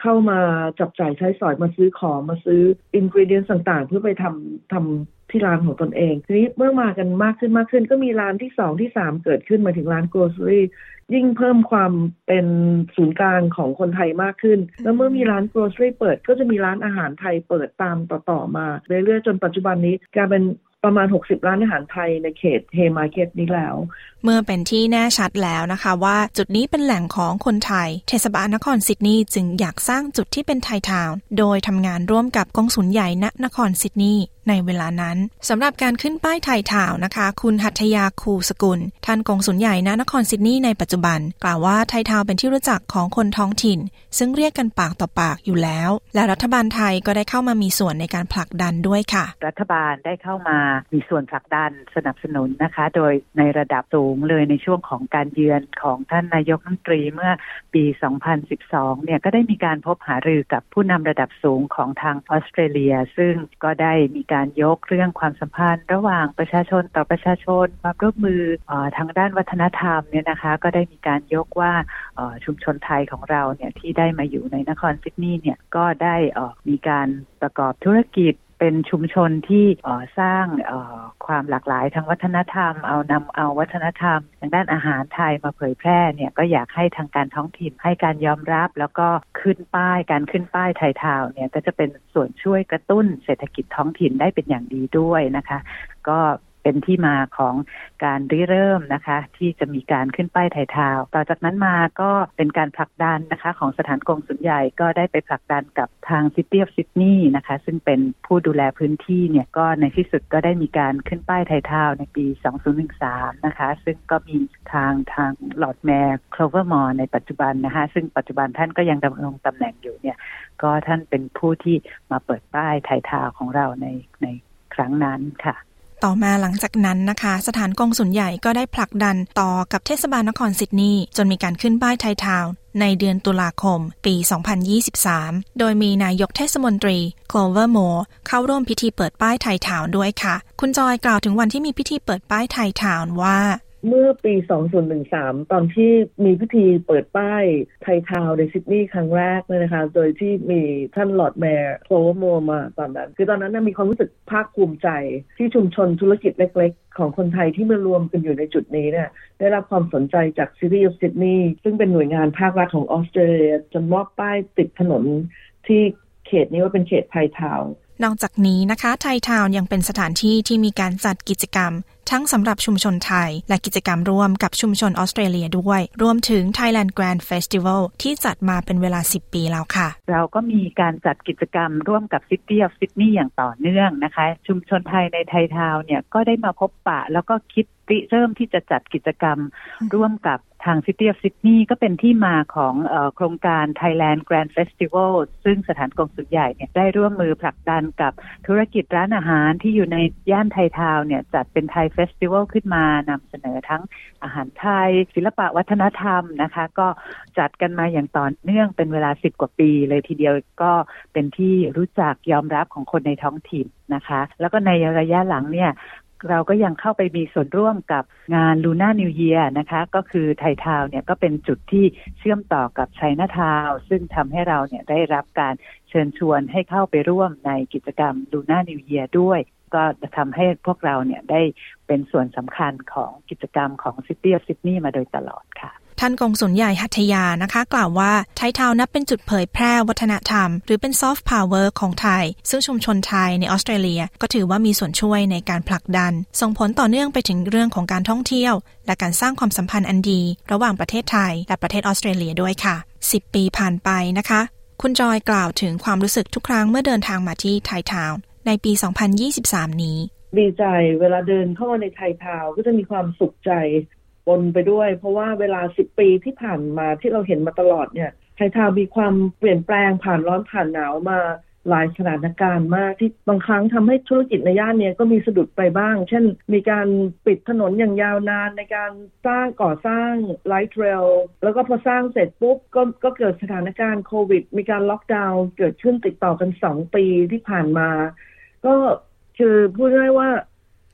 เข้ามาจับจ่ายใช้สอยมาซื้อของมาซื้ออินกริเดียนต่างๆ เพื่อไปทำทำที่ร้านของตนเองทีนี้เมื่อมากันมากขึ้นมากขึ้น ก็มีร้านที่สองที่สามเกิดขึ้นมาถึงร้านโกลเซอรี่ยิ่งเพิ่มความเป็นศูนย์กลางของคนไทยมากขึ้น แล้วเมื่อมีร้าน grocery เปิดก็จะมีร้านอาหารไทยเปิดตามต่อๆมาเรื่อยๆจนปัจจุบันนี้กลายเป็น ประมาณ 60 ร้านอาหารไทยในเขต Haymarket นี้แล้ว เมื่อเป็นที่แน่ชัดแล้วนะคะ ว่าจุดนี้เป็นแหล่งของคนไทย เทศบาลนครซิดนีย์จึงอยากสร้างจุดที่เป็นไทยทาวน์โดยทำงานร่วมกับกงสุลใหญ่ณนครซิดนีย์ ในเวลานั้นสำหรับการขึ้นป้ายไทยทาวน์นะคะ คุณหัตยาคูสกุลท่านกองสุลใหญ่ณนครซิดนีย์ในปัจจุบัน กล่าวว่าไทยทาวเป็นที่รู้จักของคนท้องถิ่น ซึ่งเรียกกันปากต่อปากอยู่แล้ว และรัฐบาลไทยก็ได้เข้ามามีส่วนในการผลักดันด้วยค่ะ รัฐบาลได้เข้ามามีส่วนผลักดันสนับสนุนนะคะ โดยในระดับสูงเลยในช่วงของการเยือนของท่านนายกรัฐมนตรีเมื่อปี 2012 เนี่ยก็ได้มีการพบหารือกับผู้นำระดับสูงของทางออสเตรเลีย ซึ่งก็ได้มีการยกเรื่องความสัมพันธ์ ระหว่างประชาชนต่อประชาชน ความร่วมมืออทางด้านวัฒนธรรมเนี่ยนะคะ ก็ได้มีการยกว่าชุมชนไทยของเราเนี่ยที่ได้มาอยู่ในนครซิดนีย์เนี่ยก็ได้มีการประกอบธุรกิจ เป็นชุมชนที่สร้างความหลากหลายทางวัฒนธรรม เอานำเอาวัฒนธรรมทางด้านอาหารไทยมาเผยแพร่เนี่ยก็อยากให้ทางการท้องถิ่นให้การยอมรับ แล้วก็ขึ้นป้ายการขึ้นป้ายไทยทาวเนี่ยก็จะเป็นส่วนช่วยกระตุ้นเศรษฐกิจท้องถิ่นได้เป็นอย่างดีด้วยนะคะ ก็ เป็นที่มาของการริเริ่มนะคะ ที่จะมีการขึ้นป้ายไทยทาวน์ต่อจากนั้นมาก็เป็นการผลักดันนะคะ ของสถานกงสุลใหญ่ก็ได้ไปผลักดันกับทาง City of Sydney นะคะ ซึ่งเป็นผู้ดูแลพื้นที่เนี่ยก็ในที่สุดก็ได้มีการขึ้นป้ายไทยทาวน์ในปี 2013 นะคะ ซึ่งก็มีทางทาง Lord Mayor Clover Moore ในปัจจุบันนะคะ ซึ่งปัจจุบันท่านก็ยังดำรงตำแหน่งอยู่เนี่ย ก็ท่านเป็นผู้ที่มาเปิดป้ายไทยทาวน์ของเราในในครั้งนั้นค่ะ ต่อมาหลังจากนั้นนะคะ สถานกงสุลใหญ่ก็ได้ผลักดันต่อกับเทศบาลนครซิดนีย์จนมีการขึ้นป้ายไทยทาวน์ในเดือนตุลาคม ปี 2023 โดยมีนายกเทศมนตรี Clover Moore เข้าร่วมพิธีเปิดป้ายไทยทาวน์ด้วยค่ะ คุณจอยกล่าวถึงวันที่มีพิธีเปิดป้ายไทยทาวน์ว่า เมื่อปี 2013 ตอนที่มีพิธีเปิดป้ายไทยทาวน์ในซิดนีย์ครั้งแรกเลยนะคะ โดยที่มีท่าน Lord Mayor Clover Moore มาตอนนั้น คือตอนนั้นมีความรู้สึกภาคภูมิใจที่ชุมชนธุรกิจเล็กๆ ของคนไทยที่มารวมกันอยู่ในจุดนี้เนี่ยได้รับความสนใจจาก City of Sydney ซึ่งเป็นหน่วยงานภาครัฐของออสเตรเลียจนมอบป้ายติดถนนที่เขตนี้ว่าเป็นเขตไทยทาวน์นอกจากนี้นะคะ ไทยทาวน์ยังเป็นสถานที่ที่มีการจัดกิจกรรม ทั้งสำหรับชุมชนไทย และกิจกรรมร่วมกับชุมชนออสเตรเลียด้วย รวมถึง Thailand Grand Festival ที่จัดมาเป็นเวลา 10 ปีแล้วค่ะ เราก็มีการจัดกิจกรรมร่วมกับ City of Sydney อย่างต่อเนื่องนะคะ ชุมชนไทยในไทยทาวเนี่ยก็ได้มาพบปะแล้วก็คิดริเริ่มที่จะจัดกิจกรรมร่วมกับ ทาง City of Sydney ก็เป็นที่มาของโครงการ Thailand Grand Festival ซึ่งสถานกงสุลใหญ่เนี่ยได้ร่วมมือผลักดันกับธุรกิจร้านอาหารที่อยู่ในย่านไทยทาวเนี่ยจัดเป็นไทยเฟสติวัลขึ้นมานำเสนอทั้งอาหารไทย ศิลปะวัฒนธรรมนะคะ ก็จัดกันมาอย่างต่อเนื่องเป็นเวลาสิบกว่าปีเลยทีเดียวก็เป็นที่รู้จักยอมรับของคนในท้องถิ่นนะคะ แล้วก็ในระยะหลังเนี่ย เราก็ยังเข้าไปมีส่วนร่วมกับงานลูน่านิวเยียนะคะ ก็คือไทยทาวเนี่ยก็เป็นจุดที่เชื่อมต่อกับไชน่าทาวซึ่งทำให้เราเนี่ยได้รับการเชิญชวนให้เข้าไปร่วมในกิจกรรมลูน่านิวเยียด้วย ก็จะทำให้พวกเราเนี่ยได้เป็นส่วนสำคัญของกิจกรรมของ City of Sydney มาโดยตลอดค่ะ ท่านกงสุลใหญ่หัตยานะคะ กล่าวว่า Thai Town นับเป็นจุดเผยแพร่วัฒนธรรม หรือเป็นซอฟต์พาวเวอร์ของไทย ซึ่งชุมชนไทยในออสเตรเลีย ก็ถือว่ามีส่วนช่วยในการผลักดัน ส่งผลต่อเนื่องไปถึงเรื่องของการท่องเที่ยว และการสร้างความสัมพันธ์อันดี ระหว่างประเทศไทย และประเทศออสเตรเลียด้วยค่ะ 10 ปีผ่านไปนะคะ คุณจอยกล่าวถึงความรู้สึกทุกครั้งเมื่อเดินทางมาที่ไทยทาวน์ในปี 2023 นี้ดีใจเวลาเดินเข้ามาในไทยทาวก็จะมีความสุขใจ ปนไปด้วย เพราะว่าเวลาสิบปีที่ผ่านมาที่เราเห็นมาตลอดเนี่ยไทยทาวมีความเปลี่ยนแปลงผ่านร้อนผ่านหนาวมาหลายสถานการณ์มากที่บางครั้งทำให้ธุรกิจในย่านนี้ก็มีสะดุดไปบ้าง เช่น มีการปิดถนนอย่างยาวนานในการสร้างก่อสร้างlight rail แล้วก็พอสร้างเสร็จปุ๊บก็ก็เกิดสถานการณ์โควิด มีการล็อกดาวน์เกิดขึ้นติดต่อกันสองปีที่ผ่านมา ก็คือพูดได้ว่า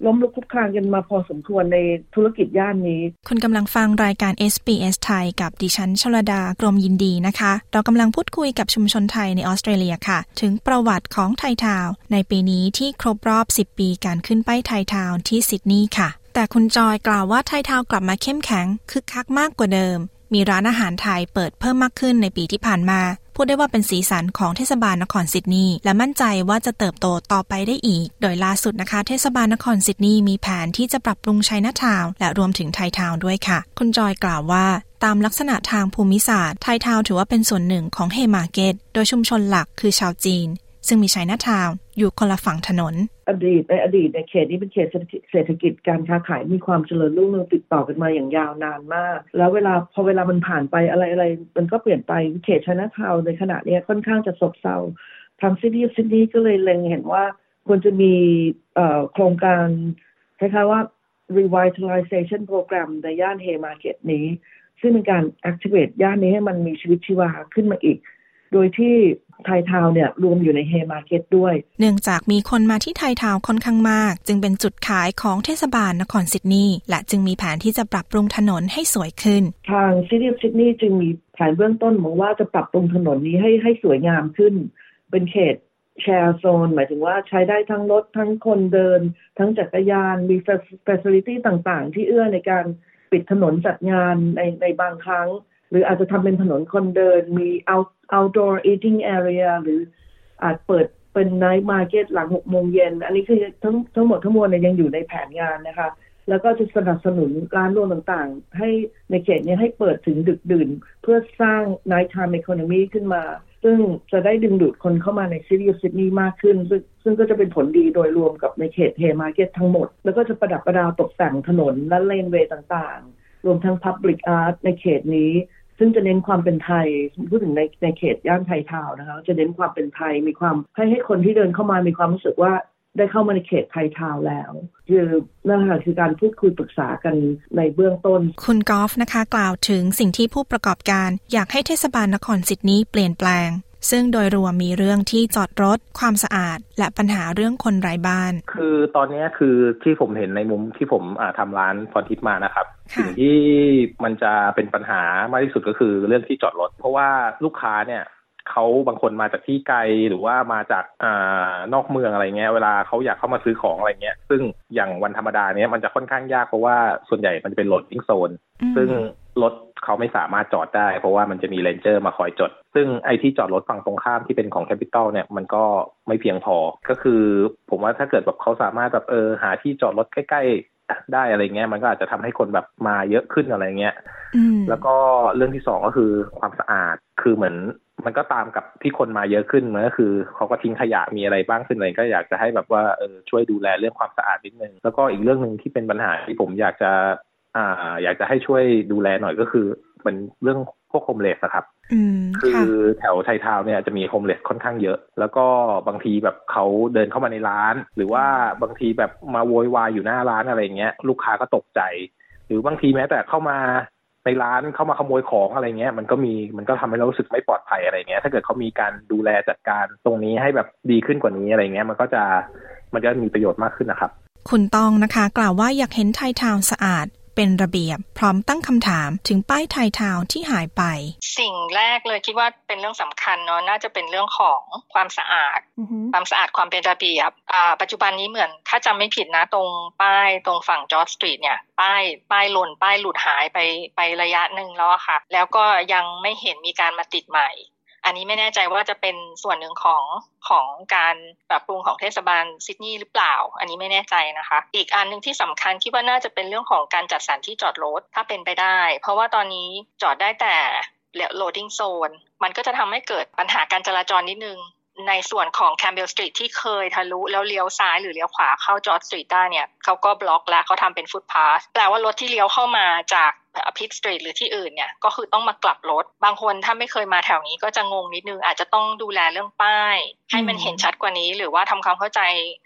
ล้มลุกคลุกคลานกันมาพอสมควรในธุรกิจย่านนี้ คุณกำลังฟังรายการ SBS ไทยกับดิฉันชลดากรมยินดีนะคะ เรากำลังพูดคุยกับชุมชนไทยในออสเตรเลียค่ะ ถึงประวัติของ Thai Town ในปีนี้ที่ครบรอบ 10 ปีการขึ้นป้าย Thai Town ที่ซิดนีย์ค่ะ แต่คุณจอยกล่าวว่า Thai Town กลับมาเข้มแข็งคึกคักมากกว่าเดิม มีร้านอาหารไทยเปิดเพิ่มมากขึ้นในปีที่ผ่านมา พูดได้ว่าเป็นสีสันของเทศบาลนครซิดนีย์และมั่นใจว่าจะเติบโตต่อไปได้อีก โดยล่าสุดนะคะ เทศบาลนครซิดนีย์มีแผนที่จะปรับปรุงชัยนาทาวน์และรวมถึง Thai Town ด้วยค่ะ คุณจอยกล่าวว่าตามลักษณะทางภูมิศาสตร์ Thai Town ถือว่าเป็นส่วนหนึ่งของ Haymarket โดยชุมชนหลักคือชาวจีน ซึ่งมีชัยนาทาวอยู่คนละฝั่งถนน อดีตในอดีตในเขตนี้เป็นเขตเศรษฐกิจการค้าขายมีความเจริญรุ่งเรืองติดต่อกันมาอย่างยาวนานมาก แล้วเวลาพอเวลามันผ่านไปอะไรอะไรมันก็เปลี่ยนไปเขตชนะทาวในขณะนี้ค่อนข้างจะซบเซาทาง City City ก็เลยเล็งเห็นว่าควรจะมีโครงการคล้ายๆว่า revitalization program ในย่าน Haymarket นี้ ซึ่งเป็นการ activate ย่านนี้ให้มันมีชีวิตชีวาขึ้นมาอีก โดยที่ Thai Town เนี่ยรวมอยู่ใน Haymarket ด้วย เนื่องจากมีคนมาที่ไทยทาวค่อนข้างมาก จึงเป็นจุดขายของเทศบาลนครซิดนีย์และจึงมีแผนที่จะปรับปรุงถนนให้สวยขึ้น ทางซิตี้ซิดนีย์จึงมีแผนเบื้องต้นมองว่าจะปรับปรุงถนนนี้ให้ให้สวยงามขึ้น เป็นเขตแชร์โซน หมายถึงว่าใช้ได้ทั้งรถทั้งคนเดิน ทั้งจักรยานมี facility ต่างๆ ที่เอื้อในการปิดถนนจัดงานในในบางครั้ง หรืออาจจะทำเป็นถนนคนเดินมี out outdoor eating area หรืออาจเปิดเป็น night market หลังหกโมงเย็น อันนี้คือทั้งทั้งหมดทั้งมวลเนี่ยยังอยู่ในแผนงานนะคะ แล้วก็จะสนับสนุนร้านรวมต่างๆ ให้ในเขตนี้ให้เปิดถึงดึกดื่น เพื่อสร้าง night time economy ขึ้นมา ซึ่งจะได้ดึงดูดคนเข้ามาใน City ซิดนีย์มากขึ้น ซึ่งซึ่งก็จะเป็นผลดีโดยรวมกับในเขต Haymarket ทั้งหมด แล้วก็จะประดับประดาตกแต่งถนนและ laneway ต่างๆ รวมทั้ง Public Art ในเขตนี้ ซึ่งจะเน้นความเป็นไทยพูดถึงในในเขตย่านไทยทาวนะคะจะเน้นความเป็นไทยมีความให้ให้คนที่เดินเข้ามามีความรู้สึกว่าได้เข้ามาในเขตไทยทาวแล้วคือนั่นค่ะคือการพูดคุยปรึกษากันในเบื้องต้น คุณกอล์ฟนะคะ กล่าวถึงสิ่งที่ผู้ประกอบการ อยากให้เทศบาลนครสิทธินี้เปลี่ยนแปลง ซึ่งโดยรวมมีเรื่องที่จอดรถ ความสะอาด และปัญหาเรื่องคนไร้บ้าน คือตอนนี้คือที่ผมเห็นในมุมที่ผมทำร้านพรทิพย์มานะครับ สิ่งที่มันจะเป็นปัญหามากที่สุดก็คือเรื่องที่จอดรถ เพราะว่าลูกค้าเนี่ยเขาบางคนมาจากที่ไกลหรือว่ามาจากอ่านอกเมืองอะไรเงี้ยเวลาเขาอยากเข้ามาซื้อของอะไรเงี้ย ซึ่งอย่างวันธรรมดาเนี้ยมันจะค่อนข้างยากเพราะว่าส่วนใหญ่มันจะเป็น loading zone ซึ่ง รถเขาไม่สามารถจอดได้ เพราะว่ามันจะมี ranger มาคอยจด ซึ่งไอ้ที่จอดรถฝั่งตรงข้ามที่เป็นของแคปิตอลเนี่ยมันก็ไม่เพียงพอ ก็คือผมว่าถ้าเกิดแบบเขาสามารถแบบเออหาที่จอดรถใกล้ๆได้อะไรเงี้ยมันก็อาจจะทำให้คนแบบมาเยอะขึ้นอะไรเงี้ยแล้วก็เรื่องที่สองก็คือความสะอาดคือเหมือนมันก็ตามกับที่คนมาเยอะขึ้นมันก็คือเขาก็ทิ้งขยะมีอะไรบ้างขึ้นอะไรก็อยากจะให้แบบว่าเออช่วยดูแลเรื่องความสะอาดนิดนึงแล้วก็อีกเรื่องหนึ่งที่เป็นปัญหาที่ผมอยากจะ อ่า อยากจะให้ช่วยดูแลหน่อยก็คือเป็นเรื่องพวกโฮมเลสครับคือแถวไทยทาวเนี่ยจะมีโฮมเลสค่อนข้างเยอะ แล้วก็บางทีแบบเขาเดินเข้ามาในร้าน หรือว่าบางทีแบบมาโวยวายอยู่หน้าร้านอะไรเงี้ยลูกค้าก็ตกใจ หรือบางทีแม้แต่เข้ามาในร้านเข้ามาขโมยของอะไรเงี้ย มันก็มีมันก็ทำให้เรารู้สึกไม่ปลอดภัยอะไรเงี้ย ถ้าเกิดเขามีการดูแลจัดการตรงนี้ให้แบบดีขึ้นกว่านี้อะไรเงี้ย มันก็จะมันจะมีประโยชน์มากขึ้นนะครับ คุณต้องนะคะ กล่าวว่าอยากเห็นไทยทาวน์สะอาด เป็นระเบียบ พร้อมตั้งคำถามถึงป้ายไทยทาวน์ที่หายไป สิ่งแรกเลยคิดว่าเป็นเรื่องสำคัญเนาะน่าจะเป็นเรื่องของความสะอาด ความสะอาดความเป็นระเบียบอ่าปัจจุบันนี้เหมือนถ้าจำไม่ผิดนะตรงป้ายตรงฝั่งจอร์จสตรีทเนี่ยป้ายป้ายหล่นป้ายหลุดหายไปไประยะหนึ่งแล้วอะค่ะ แล้วก็ยังไม่เห็นมีการมาติดใหม่ อันนี้ไม่แน่ใจว่าจะเป็นส่วนหนึ่งของของการปรับปรุงของเทศบาลซิดนีย์หรือเปล่า อันนี้ไม่แน่ใจนะคะ อีกอันหนึ่งที่สำคัญคิดว่าน่าจะเป็นเรื่องของการจัดสรรที่จอดรถถ้าเป็นไปได้ เพราะว่าตอนนี้จอดได้แต่ loading zone มันก็จะทำให้เกิดปัญหาการจราจรนิดนึง ในส่วนของ Campbell Street ที่เคยทะลุแล้วเลี้ยวซ้ายหรือเลี้ยวขวาเข้า George Street ได้เนี่ยเขาก็บล็อกแล้วเขาทำเป็นฟุตพาสแปลว่ารถที่เลี้ยวเข้ามาจาก Pitt Street หรือที่อื่นเนี่ยก็คือต้องมากลับรถ บางคนถ้าไม่เคยมาแถวนี้ก็จะงงนิดนึง อาจจะต้องดูแลเรื่องป้าย ให้มันเห็นชัดกว่านี้ หรือว่าทำความเข้าใจ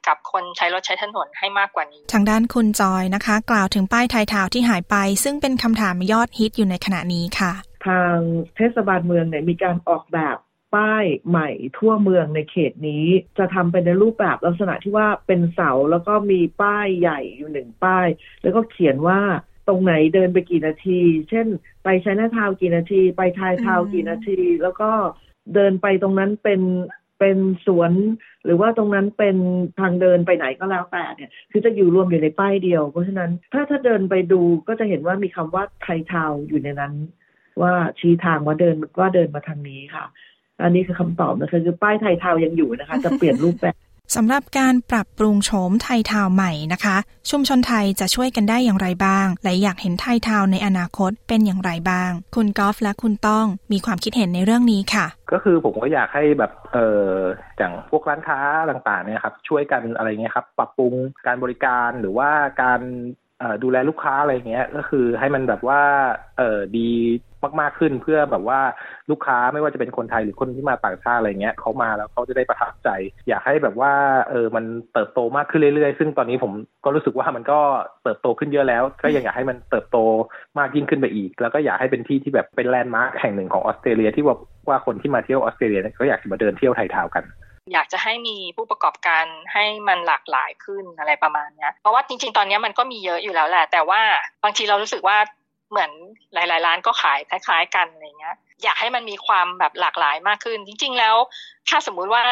กับคนใช้รถใช้ถนนให้มากกว่านี้ ทางด้านคุณจอยนะคะ กล่าวถึงป้ายไทยทาวที่หายไป ซึ่งเป็นคำถามยอดฮิตอยู่ในขณะนี้ค่ะ ทางเทศบาลเมืองเนี่ยมีการออกแบบ ป้ายใหม่ทั่วเมืองในเขตนี้ จะทำเป็นในรูปแบบลักษณะที่ว่าเป็นเสาแล้วก็มีป้ายใหญ่อยู่หนึ่งป้าย แล้วก็เขียนว่าตรงไหนเดินไปกี่นาที เช่น ไปใช้หน้าทาวกี่นาที ไปทายทาวกี่นาที แล้วก็เดินไปตรงนั้นเป็นเป็นสวน หรือว่าตรงนั้นเป็นทางเดินไปไหนก็แล้วแต่เนี่ย คือจะอยู่รวมอยู่ในป้ายเดียว เพราะฉะนั้นถ้าถ้าเดินไปดูก็จะเห็นว่ามีคำว่าไทยทาวอยู่ในนั้น ว่าชี้ทางว่าเดินว่าเดินมาทางนี้ค่ะ อันนี้คือคำตอบนะคะคือป้ายไทยทาวยังอยู่นะคะ จะเปลี่ยนรูปแบบสำหรับการปรับปรุงโฉมไทยทาวใหม่นะคะ ชุมชนไทยจะช่วยกันได้อย่างไรบ้าง และอยากเห็นไทยทาวในอนาคตเป็นอย่างไรบ้าง คุณกอล์ฟและคุณต้องมีความคิดเห็นในเรื่องนี้ค่ะ ก็คือผมก็อยากให้แบบเอออย่างพวกร้านค้าต่างๆเนี่ยครับช่วยกันอะไรเงี้ยครับ ปรับปรุงการบริการหรือว่าการ ดูแลลูกค้าอะไรเงี้ย ก็คือให้มันแบบว่า เออดีมากๆขึ้นเพื่อแบบว่าลูกค้าไม่ว่าจะเป็นคนไทยหรือคนที่มาต่างชาติอะไรเงี้ยเขามาแล้วเขาจะได้ประทับใจ อยากให้แบบว่า เออมันเติบโตมากขึ้นเรื่อยๆ ซึ่งตอนนี้ผมก็รู้สึกว่ามันก็เติบโตขึ้นเยอะแล้ว ก็ยังอยากให้มันเติบโตมากยิ่งขึ้นไปอีก แล้วก็อยากให้เป็นที่ที่แบบเป็นแลนด์มาร์คแห่งหนึ่งของออสเตรเลียที่ว่าว่าคนที่มาเที่ยวออสเตรเลียก็อยากจะมาเดินเที่ยว Thai Town กัน อยากจะให้มีผู้ประกอบการให้มันหลากหลายขึ้นอะไรประมาณนี้เพราะว่าจริง ๆ ตอนนี้มันก็มีเยอะอยู่แล้วแหละ แต่ว่าบางทีเรารู้สึกว่าเหมือนหลาย ๆ ร้านก็ขายคล้าย ๆ กันอะไรเงี้ย อยากให้มันมีความแบบหลากหลายมากขึ้น จริง ๆ แล้ว ถ้าสมมุติว่า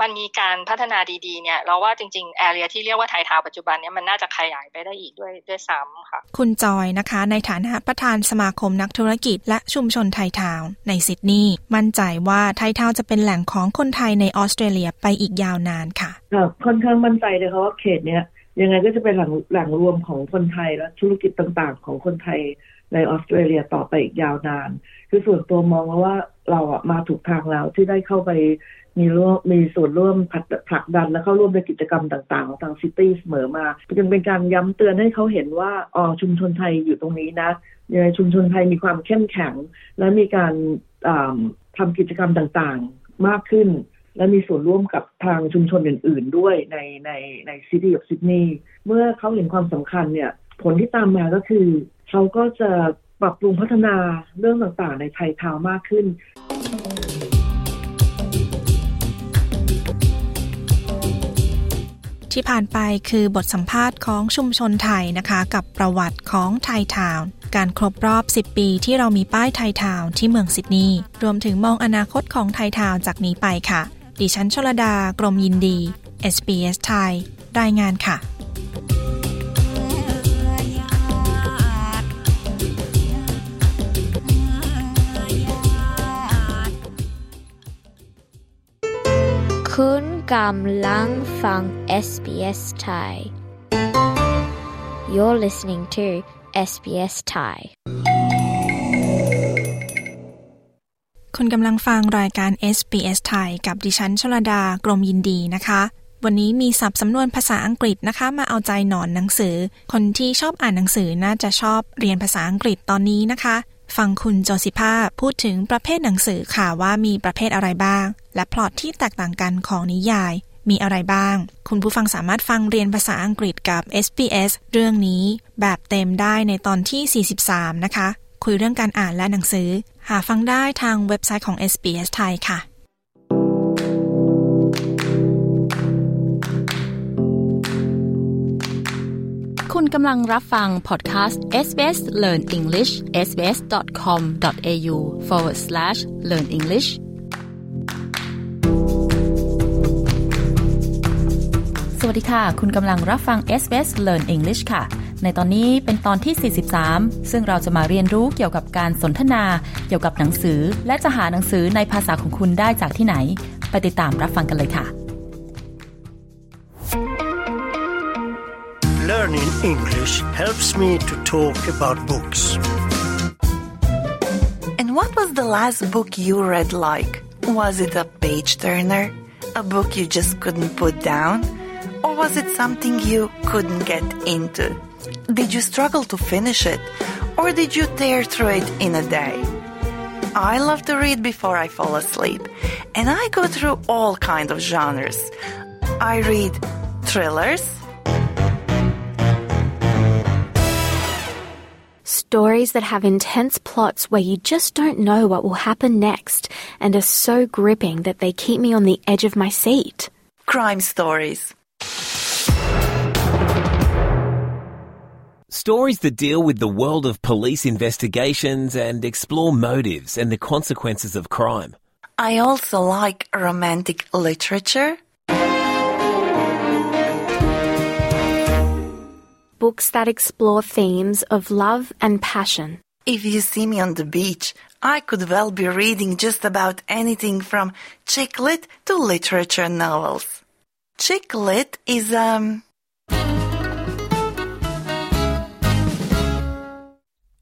มันมีการพัฒนาดีๆ เนี่ย เราว่าจริงๆ area ที่เรียกว่า Thai Town ปัจจุบันเนี้ยมันน่าจะขยายไปได้อีกด้วยด้วยซ้ำค่ะ คุณจอยนะคะ ในฐานะประธานสมาคมนักธุรกิจ และชุมชนไทยทาวในซิดนีย์มั่นใจว่าไทยทาวจะเป็นแหล่งของคนไทยในออสเตรเลียไปอีกยาวนานค่ะค่ะค่อนข้างมั่นใจเลยค่ะว่าเขตเนี้ยยังไงก็จะเป็นแหล่งแหล่งรวมของคนไทยและธุรกิจต่างๆ ของคนไทย ในออสเตรเลียต่อไปอีกยาวนาน คือส่วนตัวมองว่าเราอะมาถูกทางแล้วที่ได้เข้าไปมีร่วมมีส่วนร่วมผลักดันและเข้าร่วมในกิจกรรมต่างๆ ของทางซิตี้เสมอมาจึงเป็นการย้ำเตือนให้เขาเห็นว่าอ๋อชุมชนไทยอยู่ตรงนี้นะชุมชนไทยมีความเข้มแข็ง และมีการทำกิจกรรมต่างๆมากขึ้น และมีส่วนร่วมกับทางชุมชนอื่น ๆ ด้วยในในในซิตี้ของซิดนีย์เมื่อเขาเห็นความสำคัญเนี่ยผลที่ตามมาก็คือ เขาก็จะปรับปรุงพัฒนาเรื่องต่างๆ ในไทยทาวมากขึ้น ที่ผ่านไปคือบทสัมภาษณ์ของชุมชนไทยนะคะ กับประวัติของไทยทาวน์การครบรอบ 10 ปีที่เรามีป้ายไทยทาวน์ที่เมืองซิดนีย์รวมถึงมองอนาคตของไทยทาวน์จากนี้ไปค่ะ ดิฉันชลดากรมยินดี SBS ไทย รายงานค่ะ คุณกำลังฟัง SBS Thai You're listening to SBS Thai คุณกำลังฟังรายการ SBS ไทยกับดิฉันชลดากรมยินดีนะคะ วันนี้มีศัพท์สำนวนภาษาอังกฤษนะคะ มาเอาใจหนอนหนังสือ คนที่ชอบอ่านหนังสือน่าจะชอบเรียนภาษาอังกฤษตอนนี้นะคะ ฟังคุณโจสิภาพูดถึงประเภทหนังสือค่ะว่ามีประเภทอะไรบ้าง และพล็อตที่แตกต่างกันของนิยายมีอะไรบ้าง คุณผู้ฟังสามารถฟังเรียนภาษาอังกฤษกับ SBS เรื่องนี้แบบเต็มได้ในตอนที่ 43 นะคะ คุยเรื่องการอ่านและหนังสือ หาฟังได้ทางเว็บไซต์ของ SBS ไทยค่ะ คุณกำลังรับฟังพอดแคสต์ SBS Learn English sbs.com.au forward slash learn English สวัสดีค่ะ คุณกำลังรับฟัง SBS Learn English ค่ะ ในตอนนี้เป็นตอนที่ 43 ซึ่งเราจะมาเรียนรู้เกี่ยวกับการสนทนา เกี่ยวกับหนังสือ และจะหาหนังสือในภาษาของคุณได้จากที่ไหน ไปติดตามรับฟังกันเลยค่ะ Learning English helps me to talk about books. And what was the last book you read like? Was it a page turner? a book you just couldn't put down? Or was it something you couldn't get into? Did you struggle to finish it? Or did you tear through it in a day? I love to read before I fall asleep, and I go through all kinds of genres. I read thrillers, Stories that have intense plots where you just don't know what will happen next and are so gripping that they keep me on the edge of my seat. crime stories. Stories that deal with the world of police investigations and explore motives and the consequences of crime. I also like romantic literature. Books that explore themes of love and passion. If you see me on the beach, I could well be reading just about anything from chick lit to literature novels. Chick lit is, um,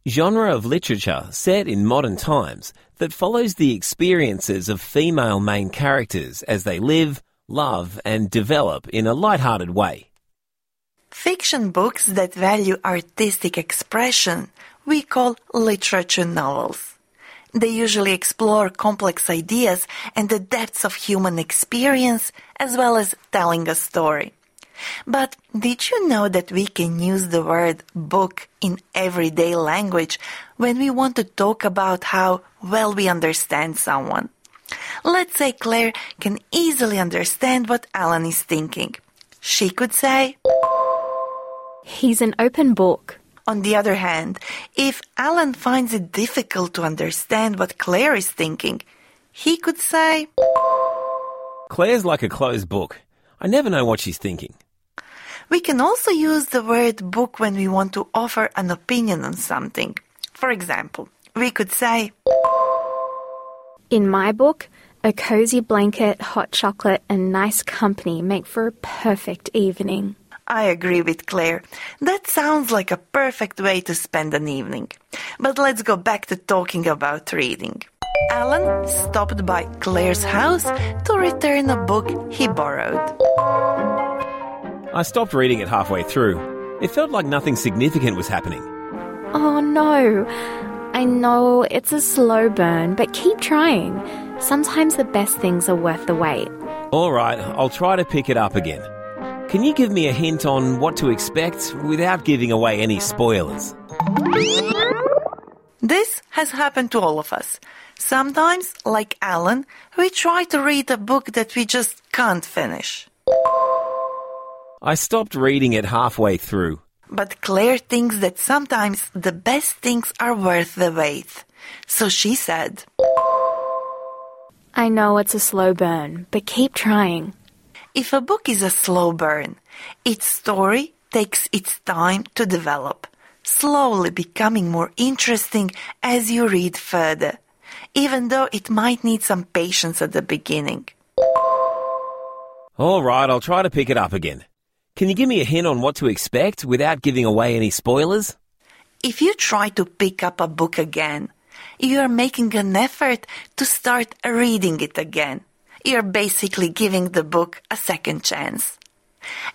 Genre of literature set in modern times that follows the experiences of female main characters as they live, love, and develop in a light-hearted way. Fiction books that value artistic expression we call literature novels. They usually explore complex ideas and the depths of human experience as well as telling a story. But did you know that we can use the word book in everyday language when we want to talk about how well we understand someone? Let's say Claire can easily understand what Alan is thinking. She could say, He's an open book. On the other hand, if Alan finds it difficult to understand what Claire is thinking, he could say, Claire's like a closed book. I never know what she's thinking. We can also use the word book when we want to offer an opinion on something. For example, we could say, In my book, a cozy blanket, hot chocolate, and nice company make for a perfect evening. I agree with Claire. That sounds like a perfect way to spend an evening. But let's go back to talking about reading. Alan stopped by Claire's house to return a book he borrowed. I stopped reading it halfway through. It felt like nothing significant was happening. Oh no! I know it's a slow burn, but keep trying. Sometimes the best things are worth the wait. All right, I'll try to pick it up again. Can you give me a hint on what to expect without giving away any spoilers? This has happened to all of us. Sometimes, like Alan, we try to read a book that we just can't finish. I stopped reading it halfway through. But Claire thinks that sometimes the best things are worth the wait. So she said, I know it's a slow burn, but keep trying. If a book is a slow burn, its story takes its time to develop, slowly becoming more interesting as you read further, even though it might need some patience at the beginning. All right, I'll try to pick it up again. Can you give me a hint on what to expect without giving away any spoilers? If you try to pick up a book again, you are making an effort to start reading it again. You're basically giving the book a second chance.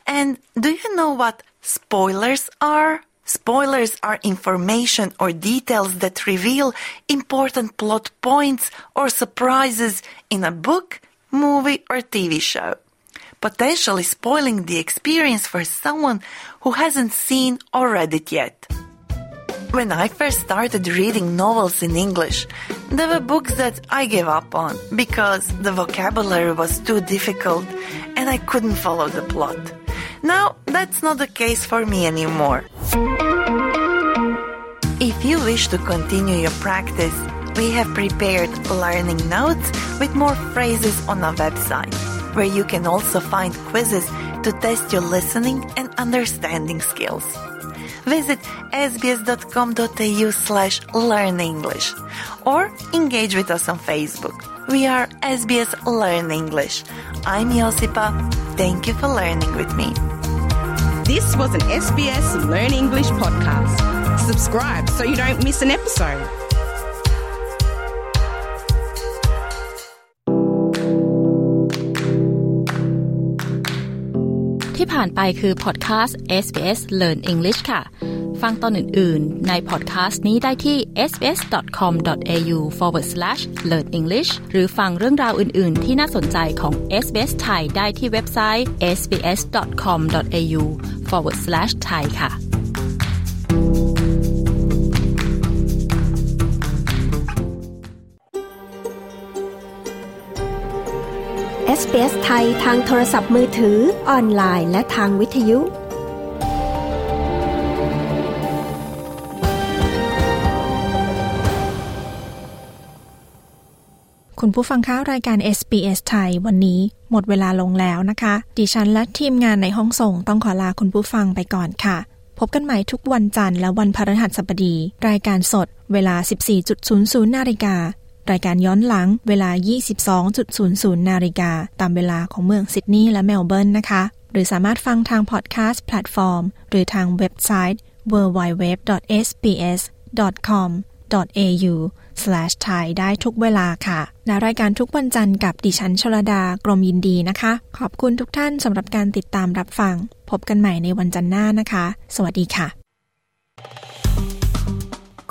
And do you know what spoilers are? Spoilers are information or details that reveal important plot points or surprises in a book, movie, or TV show, potentially spoiling the experience for someone who hasn't seen or read it yet. When I first started reading novels in English, there were books that I gave up on because the vocabulary was too difficult and I couldn't follow the plot. Now, that's not the case for me anymore. If you wish to continue your practice, we have prepared learning notes with more phrases on our website, where you can also find quizzes to test your listening and understanding skills. Visit sbs.com.au slash learn English or engage with us on Facebook. We are SBS Learn English. I'm Josipa. Thank you for learning with me. This was an SBS Learn English podcast. Subscribe so you don't miss an episode. ที่ผ่านไปคือพอดแคสต์ SBS Learn English ค่ะ ฟังตอนอื่น ๆ ในพอดแคสต์นี้ได้ที่ sbs.com.au forward slash learn english หรือฟังเรื่องราวอื่น ๆ ที่น่าสนใจของ SBS ไทยได้ที่เว็บไซต์ sbs.com.au forward slash thai ค่ะ SBS ไทยทางโทรศัพท์มือถือ ออนไลน์ และทางวิทยุ คุณผู้ฟังคะรายการ SBS ไทยวันนี้หมดเวลาลงแล้วนะคะ ดิฉันและทีมงานในห้องส่งต้องขอลาคุณผู้ฟังไปก่อนค่ะ พบกันใหม่ทุกวันจันทร์และวันพฤหัสบดี รายการสด เวลา 14.00 นาฬิกา รายการย้อนหลังเวลา 22.00 นาฬิกาตามเวลาของเมืองซิดนีย์และเมลเบิร์นนะคะ หรือสามารถฟังทางพอดแคสต์แพลตฟอร์ม หรือทางเว็บไซต์ www.sbs.com.au thai ได้ทุกเวลาค่ะและรายการทุกวันจันทร์กับดิฉันชลดากรมยินดีนะคะ ขอบคุณทุกท่านสำหรับการติดตามรับฟัง พบกันใหม่ในวันจันทร์หน้านะคะ สวัสดีค่ะ